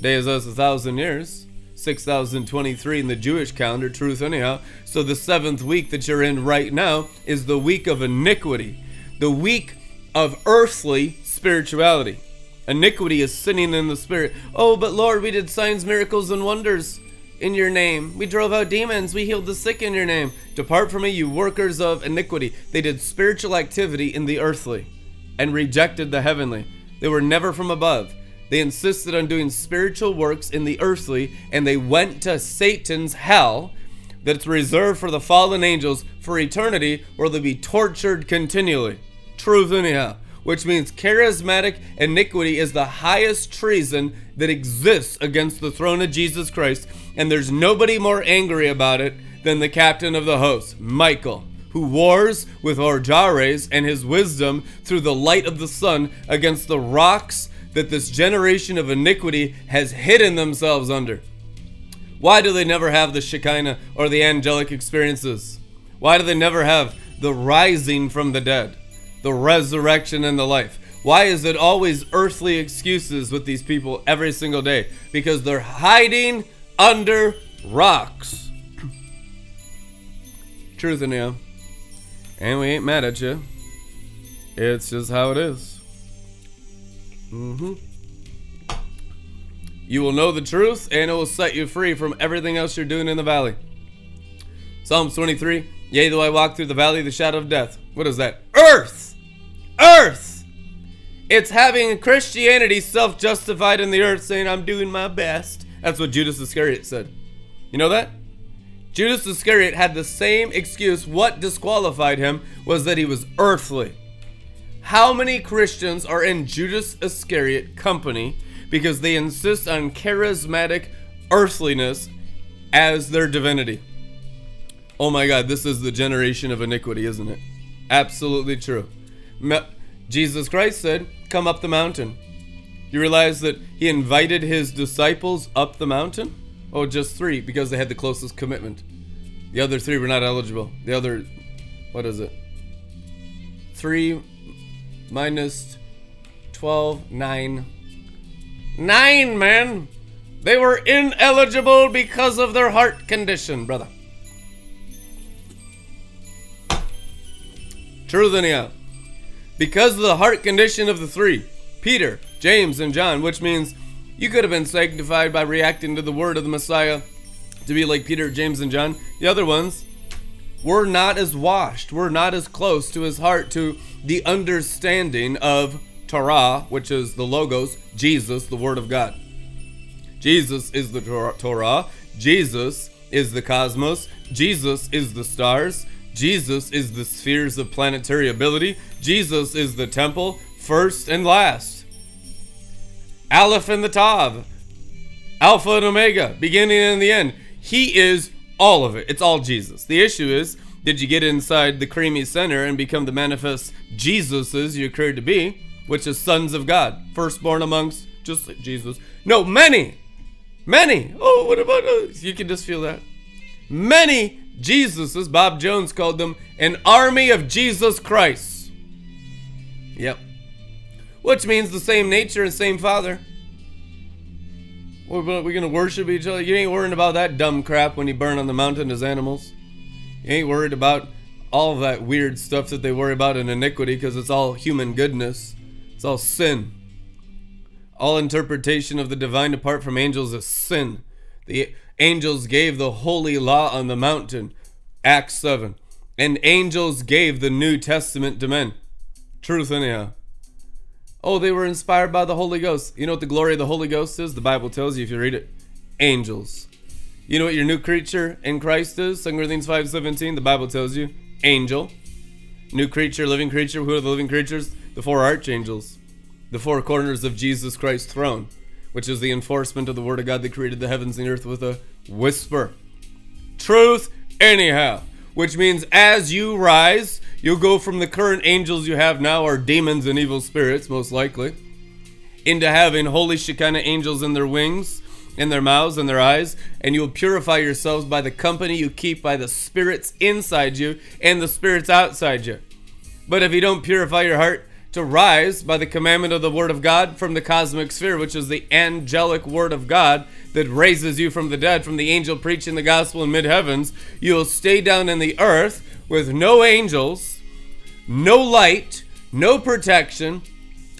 day is us a thousand years, 6023 in the Jewish calendar, truth anyhow. So the seventh week that you're in right now is the week of iniquity, the week of earthly spirituality. Iniquity is sinning in the spirit. Oh, but Lord, we did signs, miracles, and wonders in your name. We drove out demons. We healed the sick in your name. Depart from me, you workers of iniquity. They did spiritual activity in the earthly and rejected the heavenly. They were never from above. They insisted on doing spiritual works in the earthly, and they went to Satan's hell that's reserved for the fallen angels for eternity, where they'll be tortured continually. Truth, anyhow. Which means charismatic iniquity is the highest treason that exists against the throne of Jesus Christ, and there's nobody more angry about it than the captain of the host, Michael, who wars with Orjares and his wisdom through the light of the sun against the rocks that this generation of iniquity has hidden themselves under. Why do they never have the Shekinah or the angelic experiences? Why do they never have the rising from the dead, the resurrection and the life? Why is it always earthly excuses with these people every single day? Because they're hiding under rocks. Truth in you. And we ain't mad at you. It's just how it is. Mm-hmm. You will know the truth, and it will set you free from everything else you're doing in the valley. Psalms 23 Yea, though I walk through the valley of the shadow of death. What is that? Earth! Earth! It's having Christianity self justified in the earth, saying, I'm doing my best. That's what Judas Iscariot said. You know that? Judas Iscariot had the same excuse. What disqualified him was that he was earthly. How many Christians are in Judas Iscariot company because they insist on charismatic earthliness as their divinity? Oh my God, this is the generation of iniquity, isn't it? Absolutely true. Jesus Christ said, Come up the mountain. You realize that he invited his disciples up the mountain? Oh, just three, because they had the closest commitment. The other three were not eligible. The other, what is it? Three minus 12, nine. Nine, man! They were ineligible because of their heart condition, brother. Truth anyhow. Because of the heart condition of the three, Peter, James, and John, which means you could have been sanctified by reacting to the word of the Messiah to be like Peter, James, and John. The other ones, we're not as washed, we're not as close to his heart, to the understanding of Torah, which is the Logos, Jesus, the Word of God. Jesus is the Torah, Jesus is the cosmos, Jesus is the stars, Jesus is the spheres of planetary ability, Jesus is the temple, first and last. Aleph and the Tav, Alpha and Omega, beginning and the end. He is all of it. It's all Jesus. The issue is, did you get inside the creamy center and become the manifest Jesuses you occurred to be, which is sons of God, firstborn amongst just like Jesus? No, many, many. Oh, what about us? You can just feel that. Many Jesuses, Bob Jones called them, an army of Jesus Christ. Yep. Which means the same nature and same Father. We're, we're gonna worship each other. You ain't worrying about that dumb crap when you burn on the mountain as animals. You ain't worried about all that weird stuff that they worry about in iniquity because it's all human goodness. It's all sin. All interpretation of the divine apart from angels is sin. The angels gave the holy law on the mountain. Acts 7. And angels gave the New Testament to men. Truth, anyhow. Oh, they were inspired by the Holy Ghost. You know what the glory of the Holy Ghost is? The Bible tells you if you read it. Angels. You know what your new creature in Christ is? 2 Corinthians 5.17, the Bible tells you. Angel. New creature, living creature. Who are the living creatures? The four archangels. The four corners of Jesus Christ's throne, which is the enforcement of the Word of God that created the heavens and the earth with a whisper. Truth, anyhow. Which means as you rise, You'll go from the current angels you have now are demons and evil spirits, most likely, into having holy Shekinah angels in their wings, in their mouths, and their eyes, and you'll purify yourselves by the company you keep by the spirits inside you and the spirits outside you. But if you don't purify your heart to rise by the commandment of the Word of God from the cosmic sphere, which is the angelic Word of God that raises you from the dead, from the angel preaching the gospel in mid heavens, you'll stay down in the earth with no angels, no light, no protection,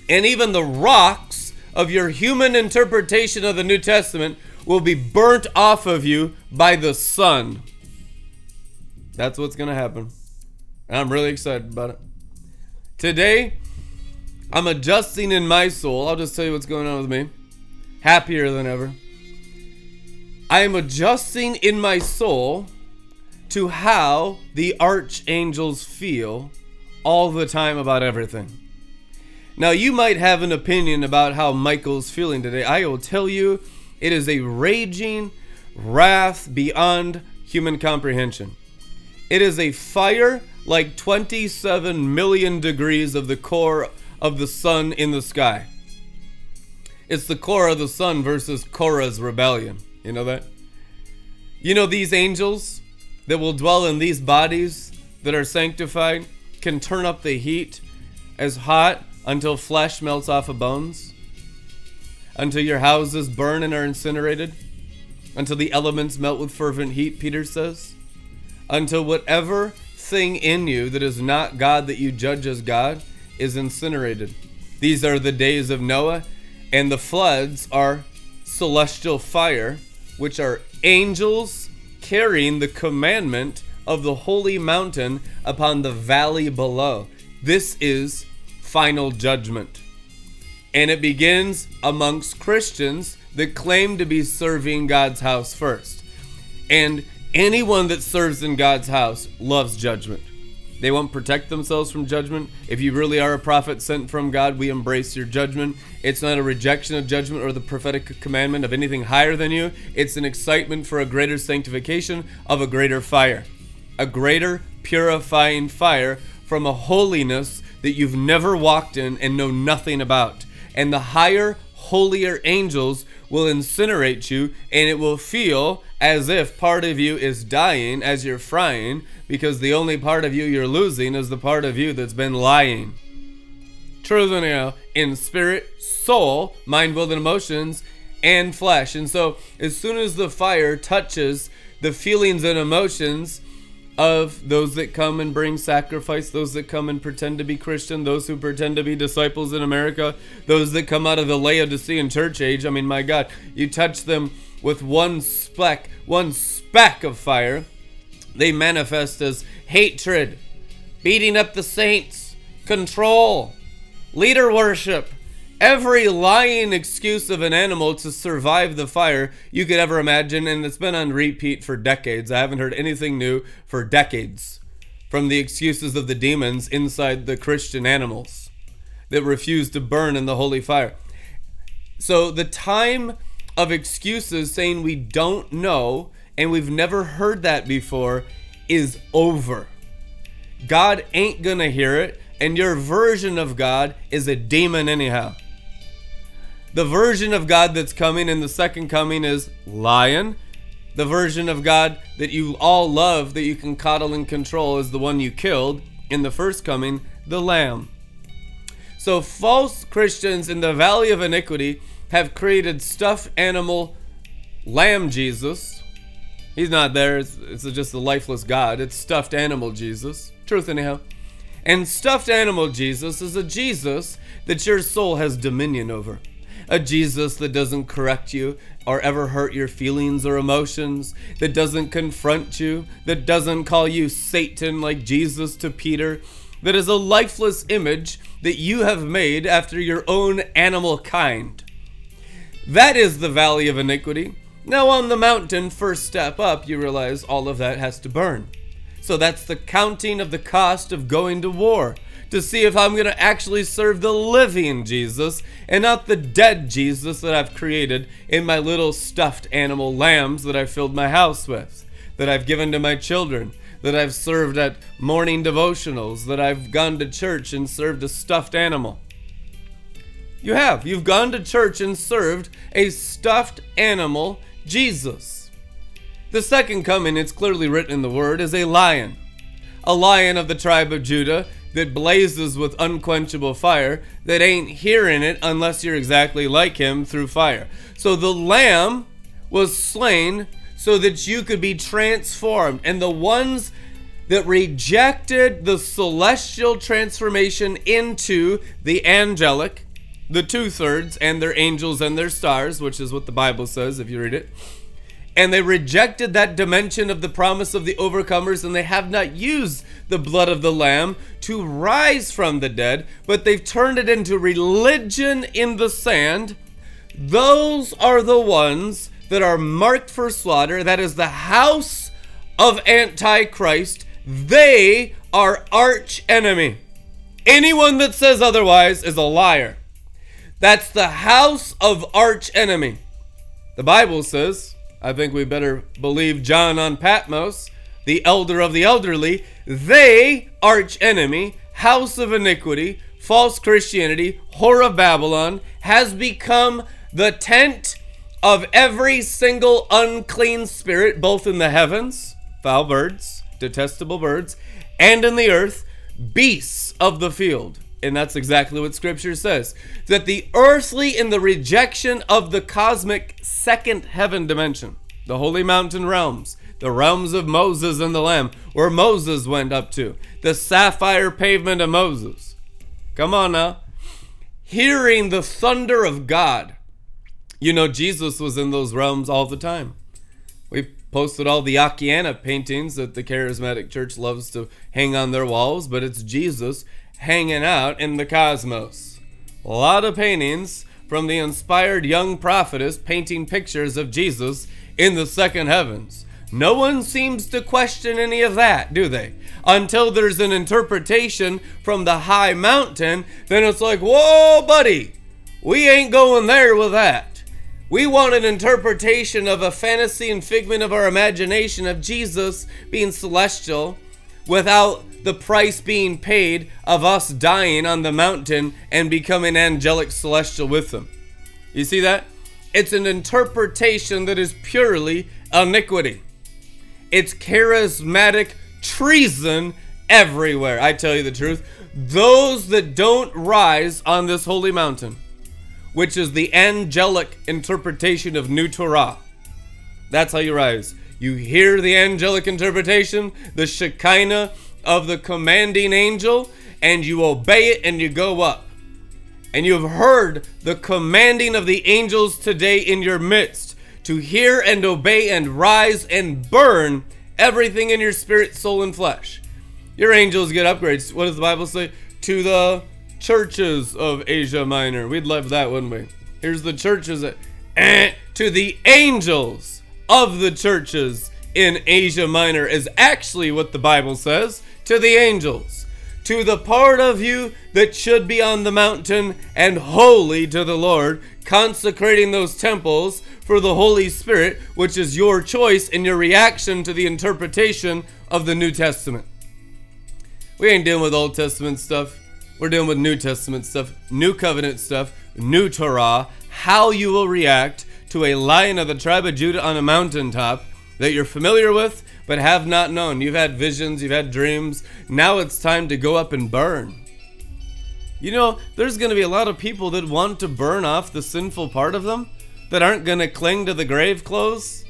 and even the rocks of your human interpretation of the New Testament will be burnt off of you by the sun. That's what's going to happen. And I'm really excited about it. Today, I'm adjusting in my soul. I'll just tell you what's going on with me. Happier than ever. I am adjusting in my soul to how the archangels feel all the time about everything. Now, you might have an opinion about how Michael's feeling today. I will tell you, it is a raging wrath beyond human comprehension. It is a fire like 27 million degrees of the core of the sun in the sky. It's the core of the sun versus Korah's rebellion. You know that? You know, these angels, that will dwell in these bodies that are sanctified can turn up the heat as hot until flesh melts off of bones, until your houses burn and are incinerated, until the elements melt with fervent heat, Peter says, until whatever thing in you that is not God that you judge as God is incinerated. These are the days of Noah, and the floods are celestial fire, which are angels carrying the commandment of the holy mountain upon the valley below. This is final judgment. And it begins amongst Christians that claim to be serving God's house first. And anyone that serves in God's house loves judgment. They won't protect themselves from judgment. If you really are a prophet sent from God, we embrace your judgment. It's not a rejection of judgment or the prophetic commandment of anything higher than you. It's an excitement for a greater sanctification of a greater fire, a greater purifying fire from a holiness that you've never walked in and know nothing about. And the higher, holier angels will incinerate you, and it will feel as if part of you is dying as you're frying because the only part of you you're losing is the part of you that's been lying. Truth and anyhow, in spirit, soul, mind, will, and emotions, and flesh. And so, as soon as the fire touches the feelings and emotions of those that come and bring sacrifice, those that come and pretend to be Christian, those who pretend to be disciples in America, those that come out of the Laodicean church age, I mean, my God, you touch them with one speck, one speck of fire, They manifest as hatred, beating up the saints, control, leader worship, every lying excuse of an animal to survive the fire you could ever imagine, and it's been on repeat for decades. I haven't heard anything new for decades from the excuses of the demons inside the Christian animals that refuse to burn in the holy fire. So the time of excuses saying we don't know and we've never heard that before is over. God ain't gonna hear it, and your version of God is a demon, anyhow. The version of God that's coming in the second coming is lion. The version of God that you all love, that you can coddle and control, is the one you killed in the first coming, the lamb. So, false Christians in the valley of iniquity have created stuffed animal lamb Jesus. He's not there, it's, it's just a lifeless God. It's stuffed animal Jesus. Truth, anyhow. And stuffed animal Jesus is a Jesus that your soul has dominion over. A Jesus that doesn't correct you or ever hurt your feelings or emotions, that doesn't confront you, that doesn't call you Satan like Jesus to Peter, that is a lifeless image that you have made after your own animal kind. That is the valley of iniquity. Now, on the mountain, first step up, you realize all of that has to burn. So that's the counting of the cost of going to war to see if I'm going to actually serve the living Jesus and not the dead Jesus that I've created in my little stuffed animal lambs that I filled my house with, that I've given to my children, that I've served at morning devotionals, that I've gone to church and served a stuffed animal. You have. You've gone to church and served a stuffed animal, Jesus. The second coming, it's clearly written in the word, is a lion. A lion of the tribe of Judah that blazes with unquenchable fire that ain't hearing it unless you're exactly like him through fire. So the lamb was slain so that you could be transformed. And the ones that rejected the celestial transformation into the angelic, the two thirds, and their angels and their stars, which is what the Bible says if you read it. And they rejected that dimension of the promise of the overcomers, and they have not used the blood of the Lamb to rise from the dead, but they've turned it into religion in the sand. Those are the ones that are marked for slaughter. That is the house of Antichrist. They are arch enemy. Anyone that says otherwise is a liar. That's the house of arch enemy. The Bible says, I think we better believe John on Patmos, the elder of the elderly, they, arch enemy, house of iniquity, false Christianity, whore of Babylon, has become the tent of every single unclean spirit, both in the heavens, foul birds, detestable birds, and in the earth, beasts of the field. And that's exactly what scripture says that the earthly, in the rejection of the cosmic second heaven dimension, the holy mountain realms, the realms of Moses and the Lamb, where Moses went up to, the sapphire pavement of Moses. Come on now. Hearing the thunder of God you know, Jesus was in those realms all the time. Posted all the Akiane paintings that the Charismatic Church loves to hang on their walls, but it's Jesus hanging out in the cosmos. A lot of paintings from the inspired young prophetess painting pictures of Jesus in the second heavens. No one seems to question any of that, do they? Until there's an interpretation from the high mountain, then it's like, whoa, buddy, we ain't going there with that. We want an interpretation of a fantasy and figment of our imagination of Jesus being celestial without the price being paid of us dying on the mountain and becoming angelic celestial with them. You see that? It's an interpretation that is purely iniquity. It's charismatic treason everywhere. I tell you the truth. Those that don't rise on this holy mountain which is the angelic interpretation of New Torah. That's how you rise. You hear the angelic interpretation, the Shekinah of the commanding angel, and you obey it and you go up. And you have heard the commanding of the angels today in your midst to hear and obey and rise and burn everything in your spirit, soul, and flesh. Your angels get upgrades. What does the Bible say? To the churches of Asia Minor. We'd love that, wouldn't we? Here's the churches. Eh, to the angels of the churches in Asia Minor is actually what the Bible says. To the angels. To the part of you that should be on the mountain and holy to the Lord, consecrating those temples for the Holy Spirit, which is your choice in your reaction to the interpretation of the New Testament. We ain't dealing with Old Testament stuff. We're dealing with New Testament stuff, New Covenant stuff, New Torah, how you will react to a lion of the tribe of Judah on a mountaintop that you're familiar with but have not known. You've had visions, you've had dreams. Now it's time to go up and burn. You know, there's going to be a lot of people that want to burn off the sinful part of them that aren't going to cling to the grave clothes,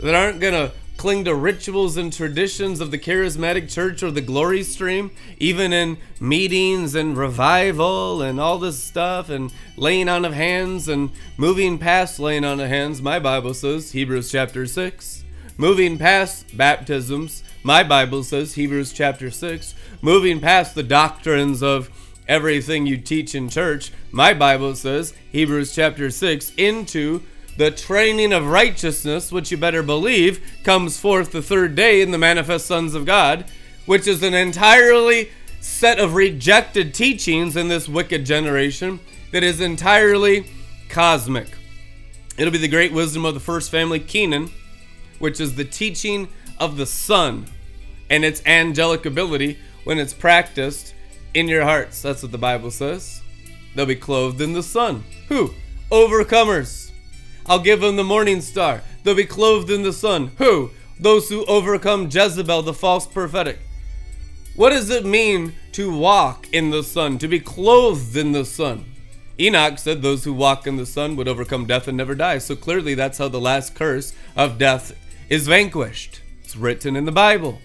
that aren't going to cling to rituals and traditions of the charismatic church or the glory stream, even in meetings and revival and all this stuff and laying on of hands and moving past laying on of hands. My Bible says, Hebrews chapter 6. Moving past baptisms, my Bible says, Hebrews chapter 6. Moving past the doctrines of everything you teach in church, my Bible says, Hebrews chapter 6, into the training of righteousness, which you better believe comes forth the third day in the manifest sons of God, which is an entirely set of rejected teachings in this wicked generation that is entirely cosmic. It'll be the great wisdom of the first family, Kenan, which is the teaching of the Son and its angelic ability when it's practiced in your hearts. That's what the Bible says. They'll be clothed in the sun. Who? Overcomers. I'll give them the morning star. They'll be clothed in the sun. Who? Those who overcome Jezebel, the false prophetic. What does it mean to walk in the sun, to be clothed in the sun? Enoch said those who walk in the sun would overcome death and never die. So clearly, that's how the last curse of death is vanquished. It's written in the Bible.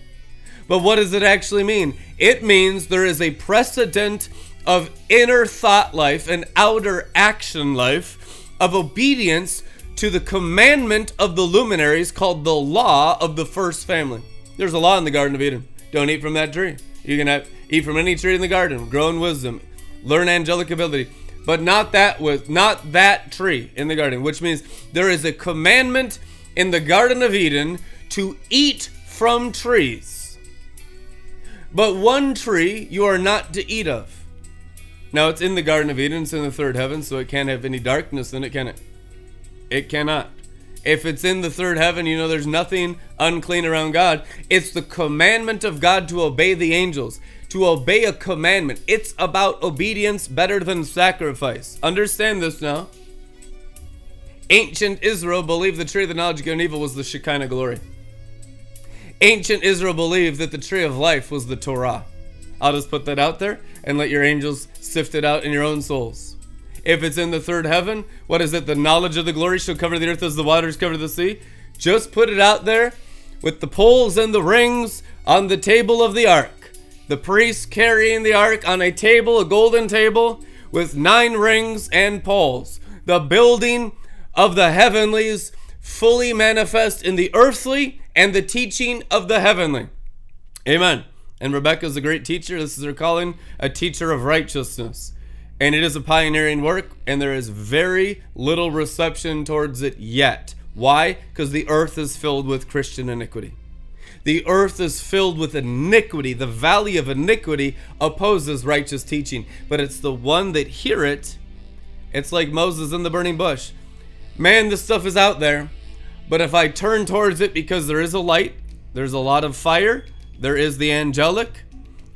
But what does it actually mean? It means there is a precedent of inner thought life and outer action life of obedience to the commandment of the luminaries called the law of the first family. There's a law in the Garden of Eden. Don't eat from that tree. You can have, eat from any tree in the garden, grow in wisdom, learn angelic ability, but not that with not that tree in the garden, which means there is a commandment in the Garden of Eden to eat from trees. But one tree you are not to eat of. Now it's in the Garden of Eden, it's in the third heaven, so it can't have any darkness in it, can it? It cannot. If it's in the third heaven, you know there's nothing unclean around God. It's the commandment of God to obey the angels, to obey a commandment. It's about obedience better than sacrifice. Understand this now. Ancient Israel believed the tree of the knowledge of good and evil was the Shekinah glory. Ancient Israel believed that the tree of life was the Torah. I'll just put that out there and let your angels sift it out in your own souls. If it's in the third heaven, what is it? The knowledge of the glory shall cover the earth as the waters cover the sea. Just put it out there with the poles and the rings on the table of the ark. The priest carrying the ark on a table, a golden table, with nine rings and poles. The building of the heavenlies fully manifest in the earthly and the teaching of the heavenly. Amen. And Rebecca is a great teacher. This is her calling, a teacher of righteousness and it is a pioneering work, and there is very little reception towards it yet. Why? Because the earth is filled with Christian iniquity. The earth is filled with iniquity. The valley of iniquity opposes righteous teaching, but it's the one that hear it. It's like Moses in the burning bush. Man, this stuff is out there, but if I turn towards it because there is a light, there's a lot of fire, there is the angelic,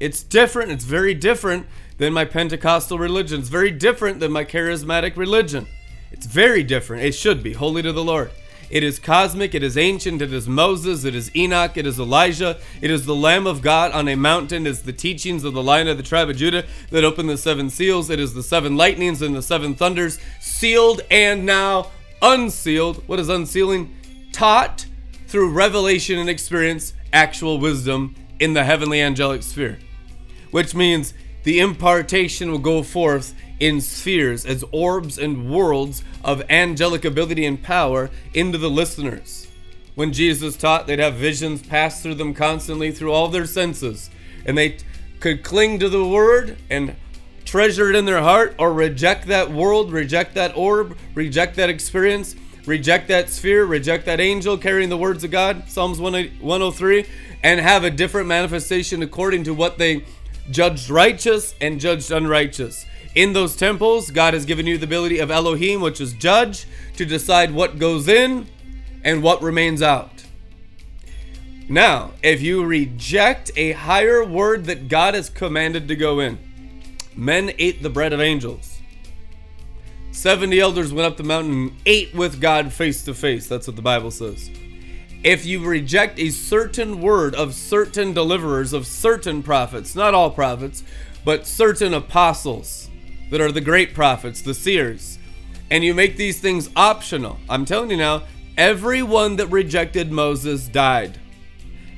it's different. It's very different than my Pentecostal religion. It's very different than my charismatic religion. It's very different. It should be holy to the Lord. It is cosmic, it is ancient, it is Moses, it is Enoch, it is Elijah, it is the Lamb of God on a mountain, it is the teachings of the Lion of the tribe of Judah that opened the seven seals, it is the seven lightnings and the seven thunders, sealed and now unsealed. What is unsealing? Taught through revelation and experience, actual wisdom in the heavenly angelic sphere. Which means the impartation will go forth in spheres as orbs and worlds of angelic ability and power into the listeners. when Jesus taught, they'd have visions pass through them constantly through all their senses. And they t- could cling to the word and treasure it in their heart or reject that world, reject that orb, reject that experience, reject that sphere, reject that angel carrying the words of God, Psalms 103, and have a different manifestation according to what they judged righteous and judged unrighteous. In those temples, God has given you the ability of Elohim, which is judge, to decide what goes in and what remains out. Now, if you reject a higher word that God has commanded to go in, men ate the bread of angels. 70 elders went up the mountain and ate with God face to face. That's what the Bible says. If you reject a certain word of certain deliverers, of certain prophets, not all prophets, but certain apostles that are the great prophets, the seers, and you make these things optional, I'm telling you now, everyone that rejected Moses died.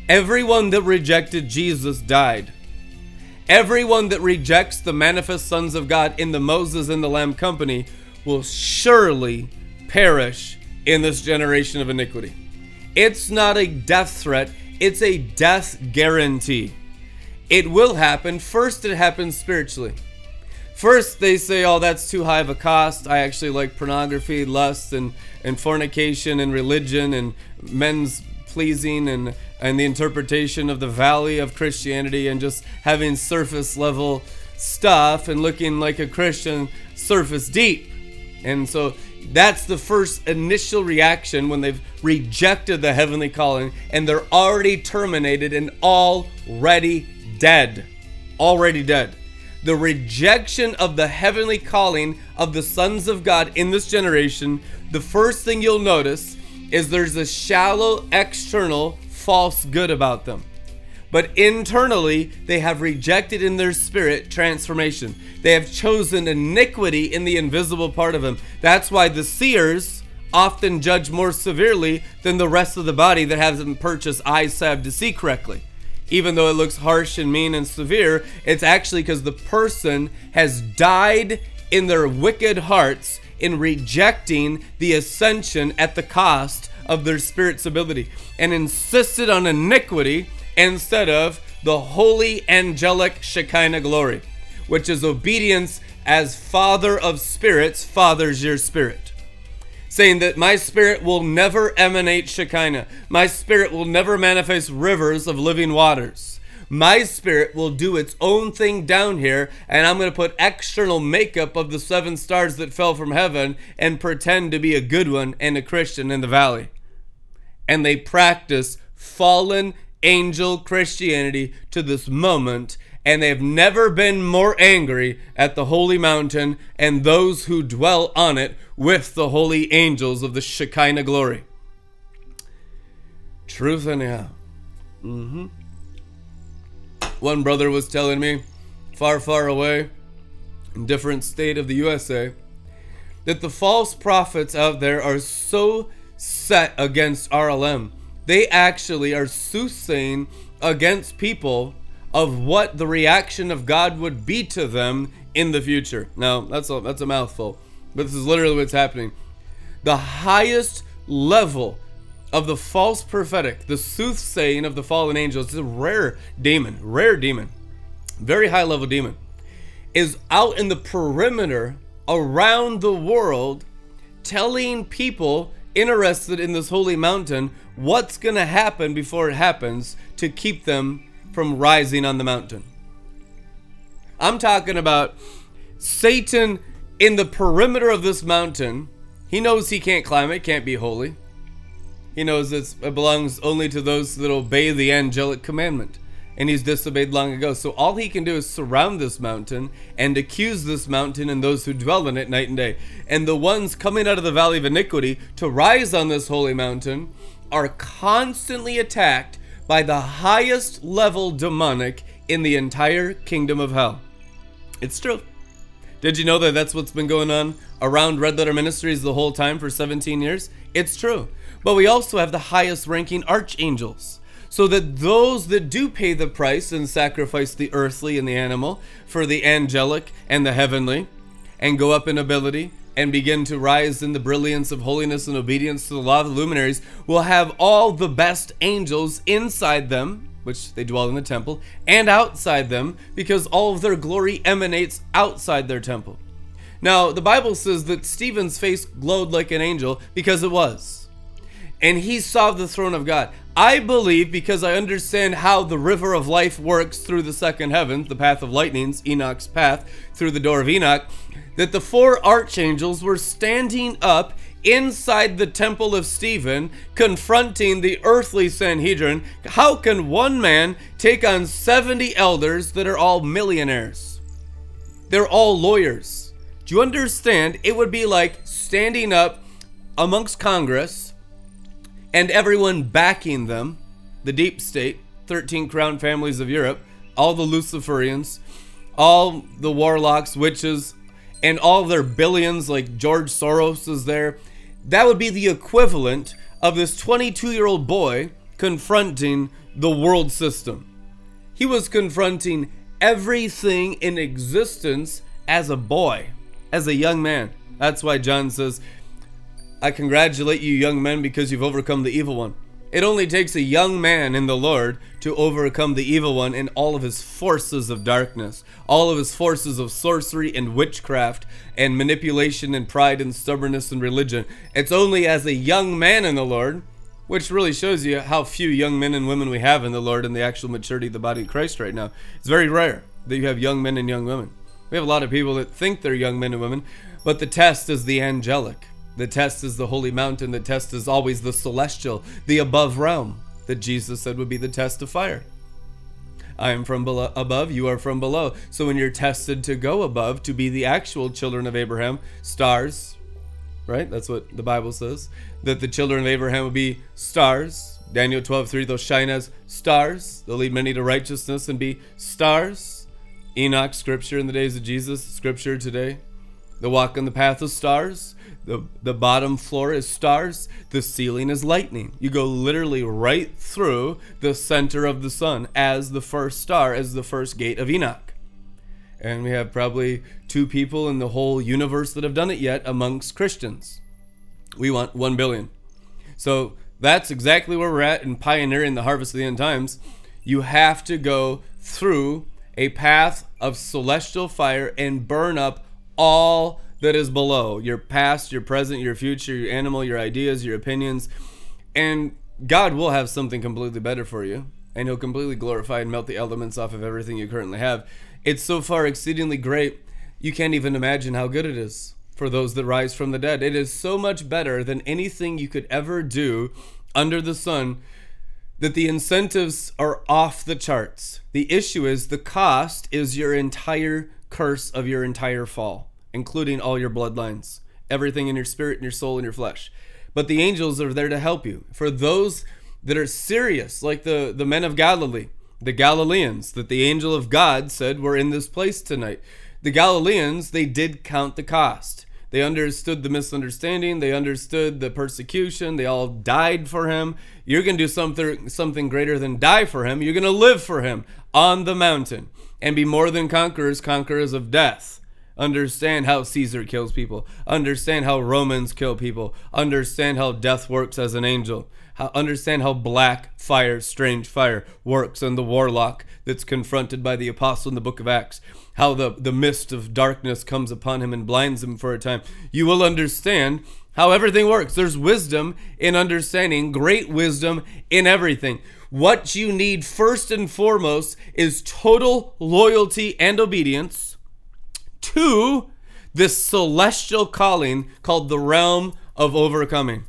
Everyone that rejected Jesus died. Everyone that rejects the manifest sons of God in the Moses and the Lamb company will surely perish in this generation of iniquity. It's not a death threat, it's a death guarantee. It will happen. First, it happens spiritually. First, they say, oh, that's too high of a cost. I actually like pornography, lust, and, and fornication, and religion, and men's pleasing, and, and the interpretation of the valley of Christianity, and just having surface level stuff and looking like a Christian surface deep. And so that's the first initial reaction when they've rejected the heavenly calling and they're already terminated and already dead. Already dead. The rejection of the heavenly calling of the sons of God in this generation, the first thing you'll notice is there's a shallow external false good about them but internally they have rejected in their spirit transformation. They have chosen iniquity in the invisible part of him. That's why the seers often judge more severely than the rest of the body that hasn't purchased eyes salve to see correctly. Even though it looks harsh and mean and severe, it's actually because the person has died in their wicked hearts in rejecting the ascension at the cost of their spirit's ability and insisted on iniquity instead of the holy angelic Shekinah glory, which is obedience as Father of spirits fathers your spirit. Saying that my spirit will never emanate Shekinah, my spirit will never manifest rivers of living waters. My spirit will do its own thing down here, and I'm going to put external makeup of the seven stars that fell from heaven and pretend to be a good one and a Christian in the valley. And they practice fallen angel Christianity to this moment, and they have never been more angry at the holy mountain and those who dwell on it with the holy angels of the Shekinah glory. Truth anyhow. Mm-hmm. One brother was telling me, far, far away, in different state of the USA, that the false prophets out there are so set against RLM they actually are soothsaying against people of what the reaction of God would be to them in the future. Now, that's a, that's a mouthful, but this is literally what's happening. The highest level of the false prophetic, the soothsaying of the fallen angels, is a rare demon, rare demon, very high level demon, is out in the perimeter around the world telling people interested in this holy mountain what's going to happen before it happens to keep them from rising on the mountain. I'm talking about Satan in the perimeter of this mountain. He knows he can't climb it, can't be holy. He knows it belongs only to those that obey the angelic commandment and he's disobeyed long ago. So all he can do is surround this mountain and accuse this mountain and those who dwell in it night and day. And the ones coming out of the valley of iniquity to rise on this holy mountain are constantly attacked by the highest level demonic in the entire kingdom of hell. It's true. Did you know that that's what's been going on around Red Letter Ministries the whole time for 17 years? It's true. But we also have the highest ranking archangels so that those that do pay the price and sacrifice the earthly and the animal for the angelic and the heavenly, and go up in ability, and begin to rise in the brilliance of holiness and obedience to the law of the luminaries will have all the best angels inside them, which they dwell in the temple, and outside them, because all of their glory emanates outside their temple. Now, the Bible says that Stephen's face glowed like an angel because it was. And he saw the throne of God. I believe because I understand how the river of life works through the second heaven, the path of lightnings, Enoch's path, through the door of Enoch, that the four archangels were standing up inside the temple of Stephen, confronting the earthly Sanhedrin. How can one man take on 70 elders that are all millionaires? They're all lawyers. Do you understand? It would be like standing up amongst Congress and everyone backing them, the deep state, 13 crown families of Europe, all the Luciferians, all the warlocks, witches, and all their billions, like George Soros is there. That would be the equivalent of this 22 year old boy confronting the world system. He was confronting everything in existence as a boy, as a young man. That's why John says, I congratulate you, young men, because you've overcome the evil one. It only takes a young man in the Lord to overcome the evil one and all of his forces of darkness, all of his forces of sorcery and witchcraft and manipulation and pride and stubbornness and religion. It's only as a young man in the Lord, which really shows you how few young men and women we have in the Lord and the actual maturity of the body of Christ right now. It's very rare that you have young men and young women. We have a lot of people that think they're young men and women, but the test is the angelic. The test is the holy mountain. The test is always the celestial, the above realm that Jesus said would be the test of fire. I am from below, above, you are from below. So when you're tested to go above, to be the actual children of Abraham, stars, right? That's what the Bible says. That the children of Abraham would be stars. Daniel 12, 3, they'll shine as stars. They'll lead many to righteousness and be stars. Enoch, scripture in the days of Jesus, scripture today. They'll walk on the path of stars. The, the bottom floor is stars, the ceiling is lightning. You go literally right through the center of the sun as the first star, as the first gate of Enoch. And we have probably two people in the whole universe that have done it yet amongst Christians. We want 1 billion. So that's exactly where we're at in pioneering the harvest of the end times. You have to go through a path of celestial fire and burn up all that is below your past, your present, your future, your animal, your ideas, your opinions. And God will have something completely better for you, and He'll completely glorify and melt the elements off of everything you currently have. It's so far exceedingly great, you can't even imagine how good it is for those that rise from the dead. It is so much better than anything you could ever do under the sun that the incentives are off the charts. The issue is the cost is your entire curse of your entire fall including all your bloodlines, everything in your spirit and your soul and your flesh. But the angels are there to help you. For those that are serious, like the, the men of Galilee, the Galileans, that the angel of God said were in this place tonight. The Galileans, they did count the cost. They understood the misunderstanding. They understood the persecution. They all died for him. You're going to do something, something greater than die for him. You're going to live for him on the mountain and be more than conquerors, conquerors of death. Understand how Caesar kills people. Understand how Romans kill people. Understand how death works as an angel. How, understand how black fire, strange fire, works on the warlock that's confronted by the apostle in the book of Acts. How the, the mist of darkness comes upon him and blinds him for a time. You will understand how everything works. There's wisdom in understanding, great wisdom in everything. What you need first and foremost is total loyalty and obedience to this celestial calling called the realm of overcoming.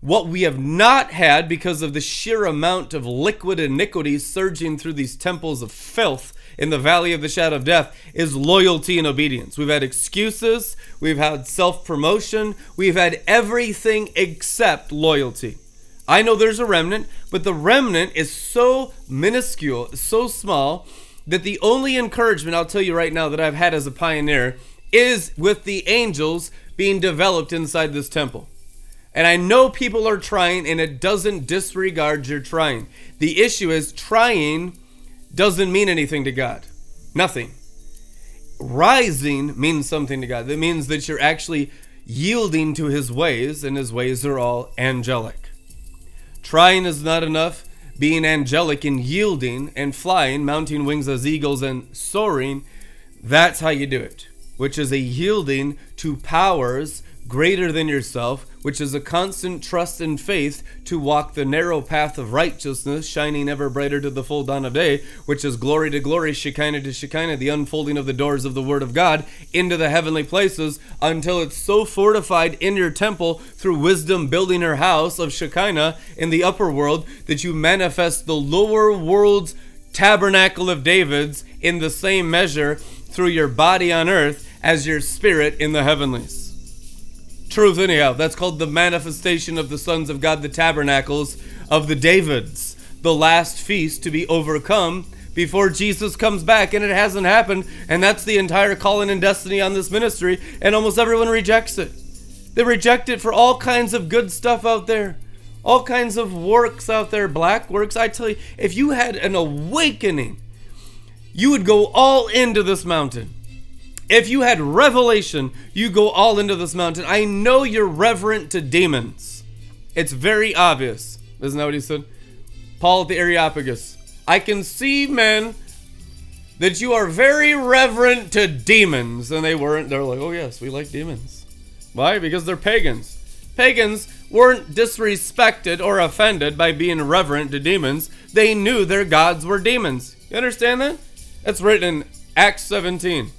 What we have not had because of the sheer amount of liquid iniquity surging through these temples of filth in the valley of the shadow of death is loyalty and obedience. We've had excuses, we've had self promotion, we've had everything except loyalty. I know there's a remnant, but the remnant is so minuscule, so small that the only encouragement I'll tell you right now that I've had as a pioneer is with the angels being developed inside this temple. And I know people are trying, and it doesn't disregard your trying. The issue is trying doesn't mean anything to God. Nothing. rising means something to God. That means that you're actually yielding to his ways, and his ways are all angelic. Trying is not enough. Being angelic and yielding and flying, mounting wings as eagles and soaring, that's how you do it, which is a yielding to powers greater than yourself, which is a constant trust and faith to walk the narrow path of righteousness, shining ever brighter to the full dawn of day, which is glory to glory, Shekinah to Shekinah, the unfolding of the doors of the Word of God into the heavenly places until it's so fortified in your temple through wisdom building her house of Shekinah in the upper world that you manifest the lower world's tabernacle of David's in the same measure through your body on earth as your spirit in the heavenlies truth anyhow. That's called the manifestation of the sons of God, the tabernacles of the Davids, the last feast to be overcome before Jesus comes back, and it hasn't happened, and that's the entire calling and destiny on this ministry, and almost everyone rejects it. They reject it for all kinds of good stuff out there, all kinds of works out there, black works. I tell you, if you had an awakening, you would go all into this mountain. If you had revelation, you go all into this mountain. I know you're reverent to demons. It's very obvious. Isn't that what he said? Paul at the Areopagus. I can see, men, that you are very reverent to demons. And they weren't. They're like, oh, yes, we like demons. Why? Because they're pagans. Pagans weren't disrespected or offended by being reverent to demons. They knew their gods were demons. You understand that? That's written in Acts 17.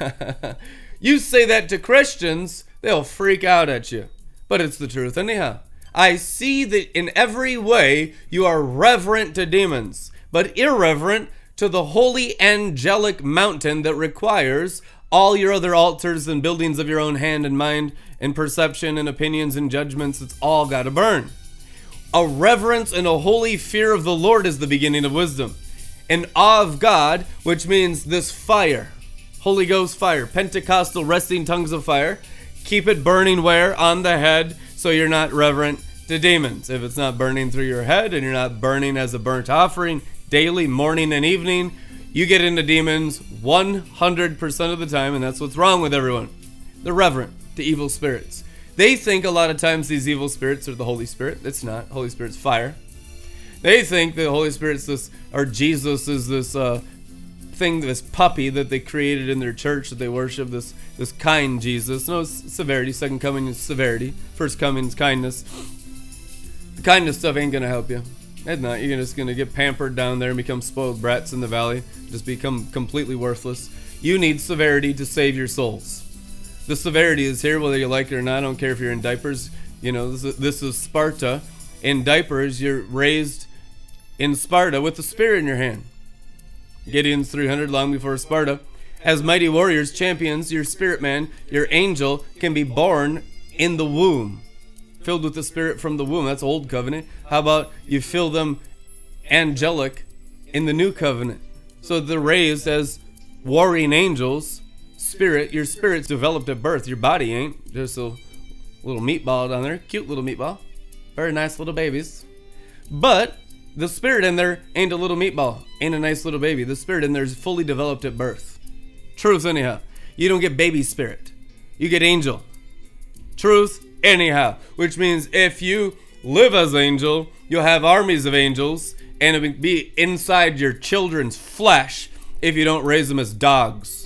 you say that to Christians, they'll freak out at you. But it's the truth, anyhow. I see that in every way you are reverent to demons, but irreverent to the holy angelic mountain that requires all your other altars and buildings of your own hand and mind and perception and opinions and judgments. It's all got to burn. A reverence and a holy fear of the Lord is the beginning of wisdom. An awe of God, which means this fire Holy Ghost fire, Pentecostal resting tongues of fire. Keep it burning where? On the head, so you're not reverent to demons. If it's not burning through your head and you're not burning as a burnt offering daily, morning and evening, you get into demons 100% of the time, and that's what's wrong with everyone. They're reverent to evil spirits. They think a lot of times these evil spirits are the Holy Spirit. It's not. Holy Spirit's fire. They think the Holy Spirit's this, or Jesus is this uh, thing, this puppy that they created in their church that they worship, this this kind Jesus. No, severity. Second coming is severity. First coming is kindness. The kindness stuff ain't gonna help you. It's not. You're just gonna get pampered down there and become spoiled brats in the valley. Just become completely worthless. You need severity to save your souls. The severity is here, whether you like it or not. I don't care if you're in diapers. You know, this is, this is Sparta. In diapers, you're raised in Sparta with the spear in your hand. Gideon's 300 long before Sparta. As mighty warriors, champions, your spirit man, your angel can be born in the womb, filled with the spirit from the womb. That's old covenant. How about you fill them angelic in the new covenant? So they're raised as warring angels. Spirit, your spirit's developed at birth. Your body ain't. Just a little meatball down there. Cute little meatball. Very nice little babies. But the spirit in there ain't a little meatball, ain't a nice little baby. The spirit in there is fully developed at birth. Truth, anyhow. You don't get baby spirit, you get angel. Truth, anyhow. Which means if you live as angel, you'll have armies of angels, and it'll be inside your children's flesh if you don't raise them as dogs.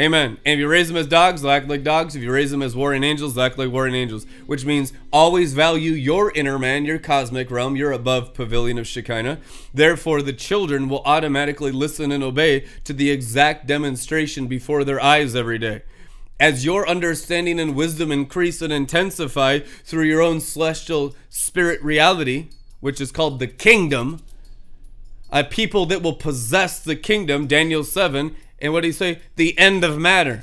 Amen. And if you raise them as dogs, they'll act like dogs. If you raise them as warring angels, they'll act like warring angels. Which means always value your inner man, your cosmic realm, your above pavilion of Shekinah. Therefore, the children will automatically listen and obey to the exact demonstration before their eyes every day. As your understanding and wisdom increase and intensify through your own celestial spirit reality, which is called the kingdom, a people that will possess the kingdom, Daniel 7, and what do you say? The end of matter.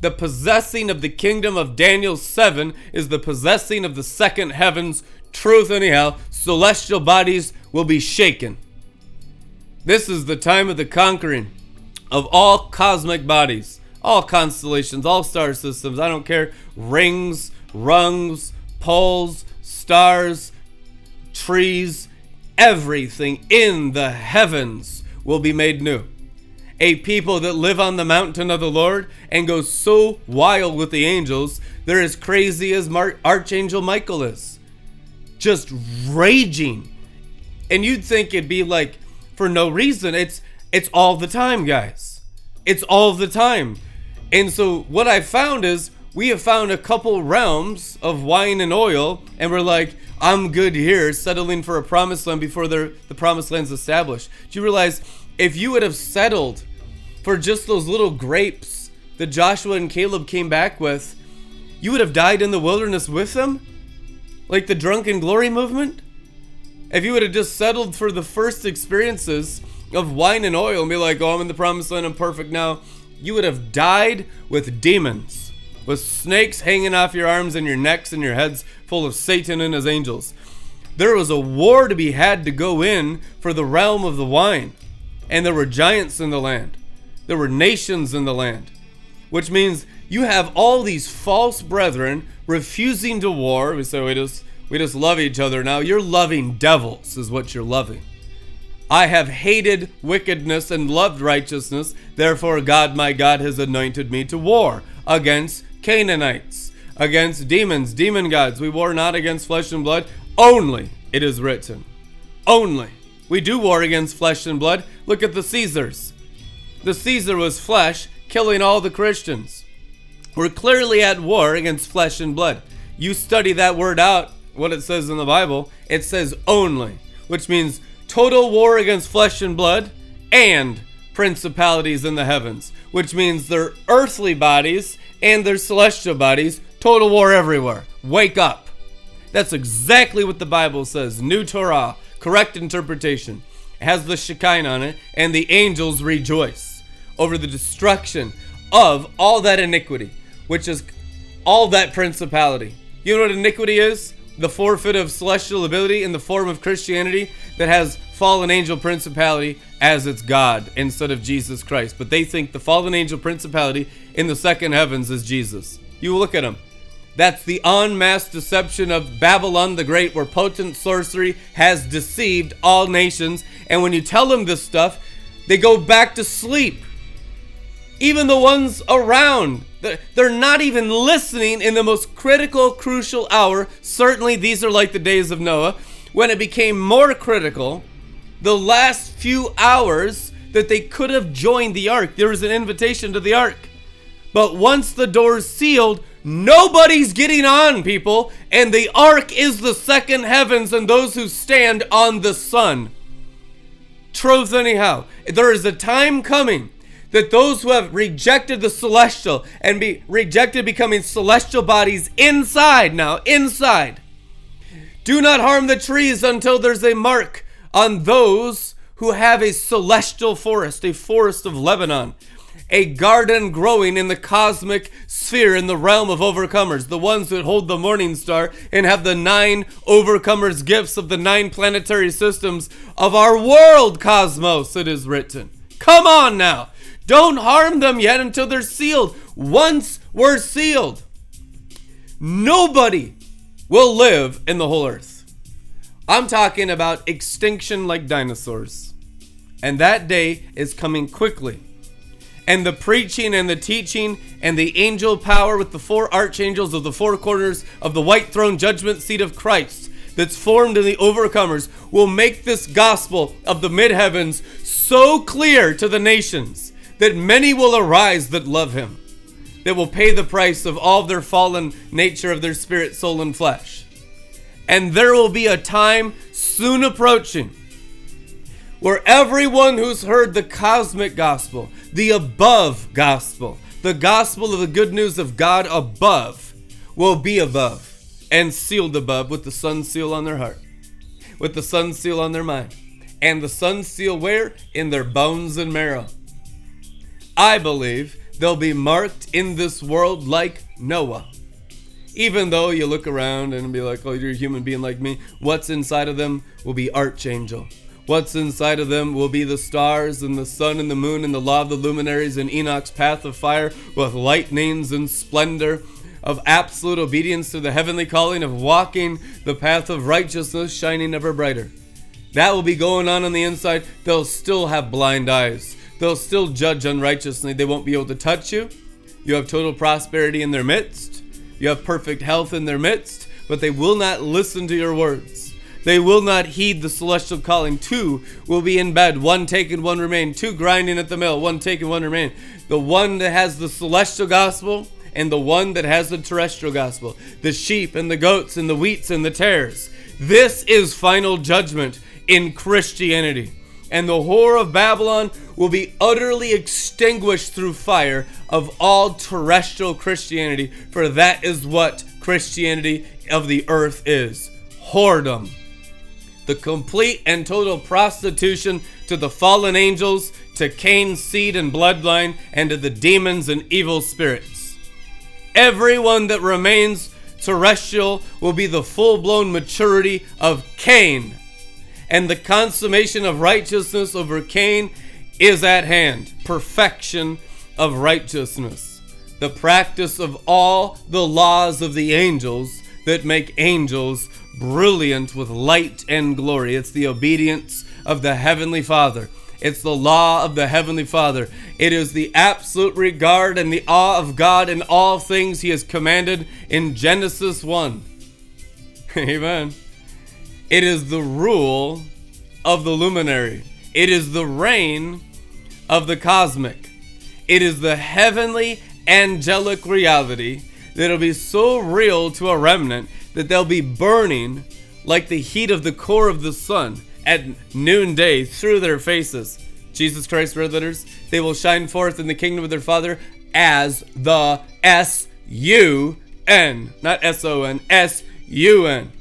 The possessing of the kingdom of Daniel 7 is the possessing of the second heavens. Truth, anyhow, celestial bodies will be shaken. This is the time of the conquering of all cosmic bodies, all constellations, all star systems. I don't care. Rings, rungs, poles, stars, trees, everything in the heavens will be made new a people that live on the mountain of the Lord and go so wild with the angels, they're as crazy as Mar- Archangel Michael is. Just raging. And you'd think it'd be like for no reason. It's it's all the time, guys. It's all the time. And so what I found is we have found a couple realms of wine and oil, and we're like, I'm good here, settling for a promised land before the promised land's established. Do you realize if you would have settled for just those little grapes that Joshua and Caleb came back with, you would have died in the wilderness with them? Like the drunken glory movement? If you would have just settled for the first experiences of wine and oil and be like, oh, I'm in the promised land, I'm perfect now, you would have died with demons, with snakes hanging off your arms and your necks and your heads full of Satan and his angels. There was a war to be had to go in for the realm of the wine, and there were giants in the land, there were nations in the land, which means you have all these false brethren refusing to war. We say we just we just love each other now. You're loving devils, is what you're loving. I have hated wickedness and loved righteousness, therefore God my God has anointed me to war against Canaanites, against demons, demon gods. We war not against flesh and blood, only it is written. Only. We do war against flesh and blood. Look at the Caesars. The Caesar was flesh, killing all the Christians. We're clearly at war against flesh and blood. You study that word out, what it says in the Bible, it says only, which means total war against flesh and blood and principalities in the heavens, which means their earthly bodies and their celestial bodies, total war everywhere. Wake up. That's exactly what the Bible says. New Torah, correct interpretation. It has the Shekinah on it, and the angels rejoice over the destruction of all that iniquity, which is all that principality. You know what iniquity is? The forfeit of celestial ability in the form of Christianity that has fallen angel principality as its God instead of Jesus Christ. But they think the fallen angel principality in the second heavens is Jesus. You look at them. That's the unmasked deception of Babylon the Great, where potent sorcery has deceived all nations. And when you tell them this stuff, they go back to sleep. Even the ones around, they're not even listening in the most critical, crucial hour. Certainly, these are like the days of Noah when it became more critical, the last few hours that they could have joined the ark. There was an invitation to the ark. But once the doors sealed, nobody's getting on, people, and the ark is the second heavens and those who stand on the sun. Truth, anyhow. There is a time coming that those who have rejected the celestial and be rejected becoming celestial bodies inside now, inside, do not harm the trees until there's a mark on those who have a celestial forest, a forest of Lebanon, a garden growing in the cosmic sphere in the realm of overcomers, the ones that hold the morning star and have the nine overcomers gifts of the nine planetary systems of our world cosmos, it is written. Come on now. Don't harm them yet until they're sealed. Once we're sealed, nobody will live in the whole earth. I'm talking about extinction like dinosaurs. And that day is coming quickly. And the preaching and the teaching and the angel power with the four archangels of the four corners of the white throne judgment seat of Christ that's formed in the overcomers will make this gospel of the mid heavens so clear to the nations that many will arise that love him that will pay the price of all their fallen nature of their spirit, soul, and flesh. And there will be a time soon approaching where everyone who's heard the cosmic gospel, the above gospel, the gospel of the good news of God above, will be above and sealed above with the sun seal on their heart, with the sun seal on their mind, and the sun seal where? In their bones and marrow. I believe they'll be marked in this world like Noah. Even though you look around and be like, oh, you're a human being like me, what's inside of them will be archangel. What's inside of them will be the stars and the sun and the moon and the law of the luminaries and Enoch's path of fire with lightnings and splendor of absolute obedience to the heavenly calling of walking the path of righteousness shining ever brighter. That will be going on on the inside. They'll still have blind eyes they'll still judge unrighteously. They won't be able to touch you. You have total prosperity in their midst. You have perfect health in their midst, but they will not listen to your words. They will not heed the celestial calling. Two will be in bed, one taken, one remain. Two grinding at the mill, one taken, one remain. The one that has the celestial gospel and the one that has the terrestrial gospel. The sheep and the goats and the wheats and the tares. This is final judgment in Christianity. And the whore of Babylon will be utterly extinguished through fire of all terrestrial Christianity, for that is what Christianity of the earth is whoredom the complete and total prostitution to the fallen angels, to Cain's seed and bloodline, and to the demons and evil spirits. Everyone that remains terrestrial will be the full blown maturity of Cain, and the consummation of righteousness over Cain is at hand. Perfection of righteousness. The practice of all the laws of the angels that make angels brilliant with light and glory. It's the obedience of the Heavenly Father. It's the law of the Heavenly Father. It is the absolute regard and the awe of God in all things He has commanded in Genesis 1. Amen. It is the rule of the luminary, it is the reign of the cosmic. It is the heavenly angelic reality that'll be so real to a remnant that they'll be burning like the heat of the core of the sun at noonday through their faces. Jesus Christ, red letters, they will shine forth in the kingdom of their Father as the S U N, not S O N, S U N.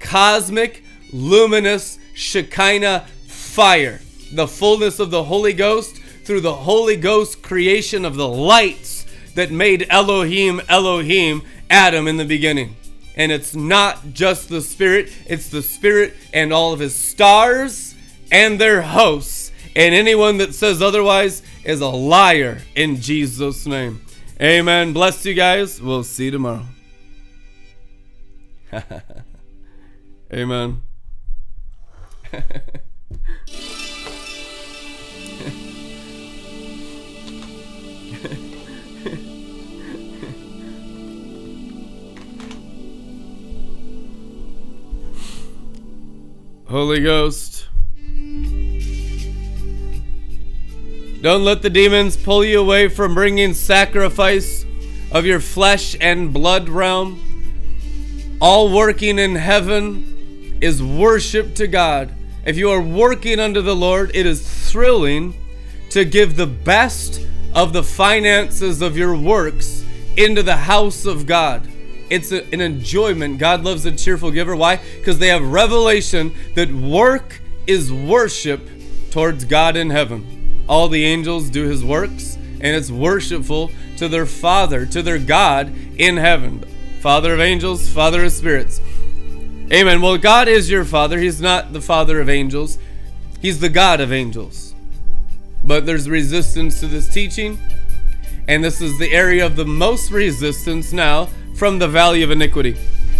Cosmic, luminous, Shekinah fire. The fullness of the Holy Ghost through the Holy Ghost creation of the lights that made Elohim Elohim Adam in the beginning. And it's not just the Spirit, it's the Spirit and all of his stars and their hosts. And anyone that says otherwise is a liar in Jesus' name. Amen. Bless you guys. We'll see you tomorrow. Amen. Holy Ghost. Don't let the demons pull you away from bringing sacrifice of your flesh and blood realm. All working in heaven is worship to God. If you are working under the Lord, it is thrilling to give the best of the finances of your works into the house of God it's a, an enjoyment. God loves a cheerful giver. Why? Because they have revelation that work is worship towards God in heaven. All the angels do his works, and it's worshipful to their Father, to their God in heaven. Father of angels, Father of spirits. Amen. Well, God is your Father. He's not the Father of angels, He's the God of angels. But there's resistance to this teaching, and this is the area of the most resistance now from the valley of iniquity.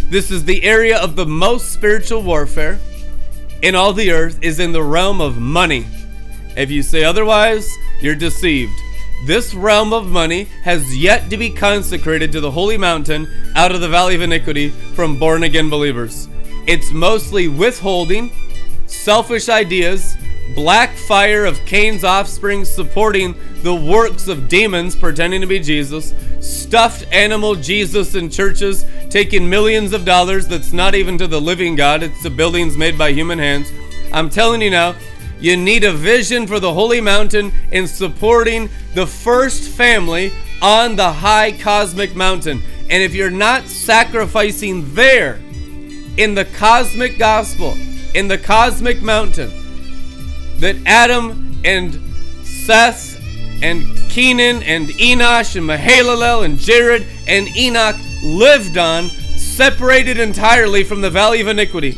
This is the area of the most spiritual warfare in all the earth is in the realm of money. If you say otherwise, you're deceived. This realm of money has yet to be consecrated to the holy mountain out of the valley of iniquity from born again believers. It's mostly withholding, selfish ideas, black fire of Cain's offspring supporting the works of demons pretending to be Jesus, stuffed animal Jesus in churches taking millions of dollars that's not even to the living God, it's to buildings made by human hands. I'm telling you now, you need a vision for the holy mountain in supporting the first family on the high cosmic mountain. And if you're not sacrificing there in the cosmic gospel, in the cosmic mountain, that Adam and Seth and Kenan and Enosh and Mahalalel and Jared and Enoch lived on, separated entirely from the valley of iniquity.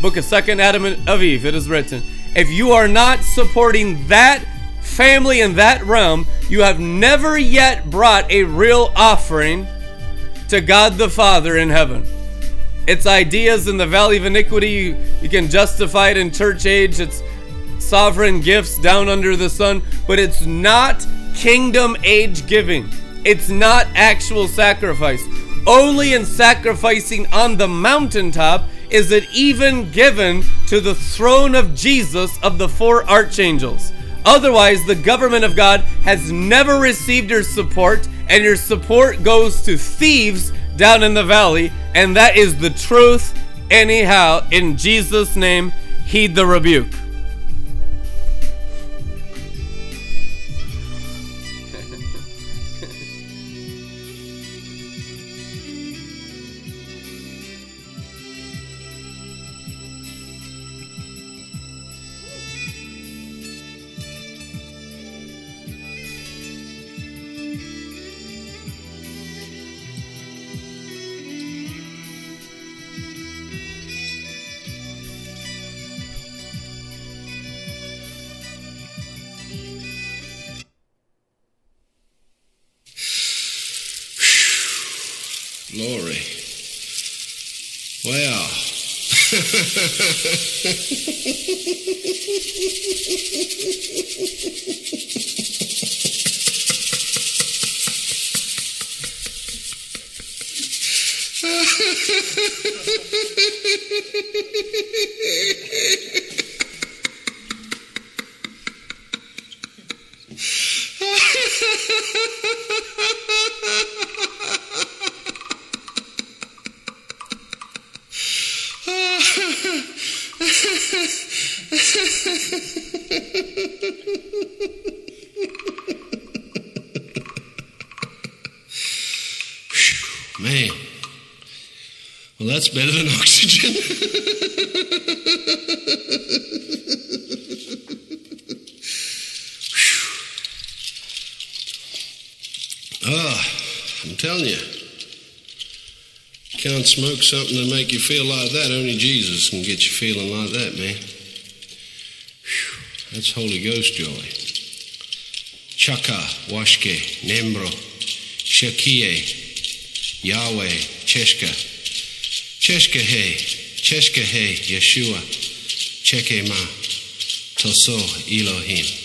Book of Second Adam and of Eve, it is written. If you are not supporting that family in that realm, you have never yet brought a real offering to God the Father in heaven. It's ideas in the valley of iniquity. You, you can justify it in church age. It's sovereign gifts down under the sun, but it's not kingdom age giving. It's not actual sacrifice. Only in sacrificing on the mountaintop is it even given to the throne of Jesus of the four archangels. Otherwise, the government of God has never received your support, and your support goes to thieves down in the valley, and that is the truth. Anyhow, in Jesus' name, heed the rebuke. Something to make you feel like that. Only Jesus can get you feeling like that, man. Whew, that's Holy Ghost joy. Chaka, Washke, Nembro, Shakie, Yahweh, Cheshka, Cheshka He, Cheshka He, Yeshua, Cheke Ma, Toso Elohim.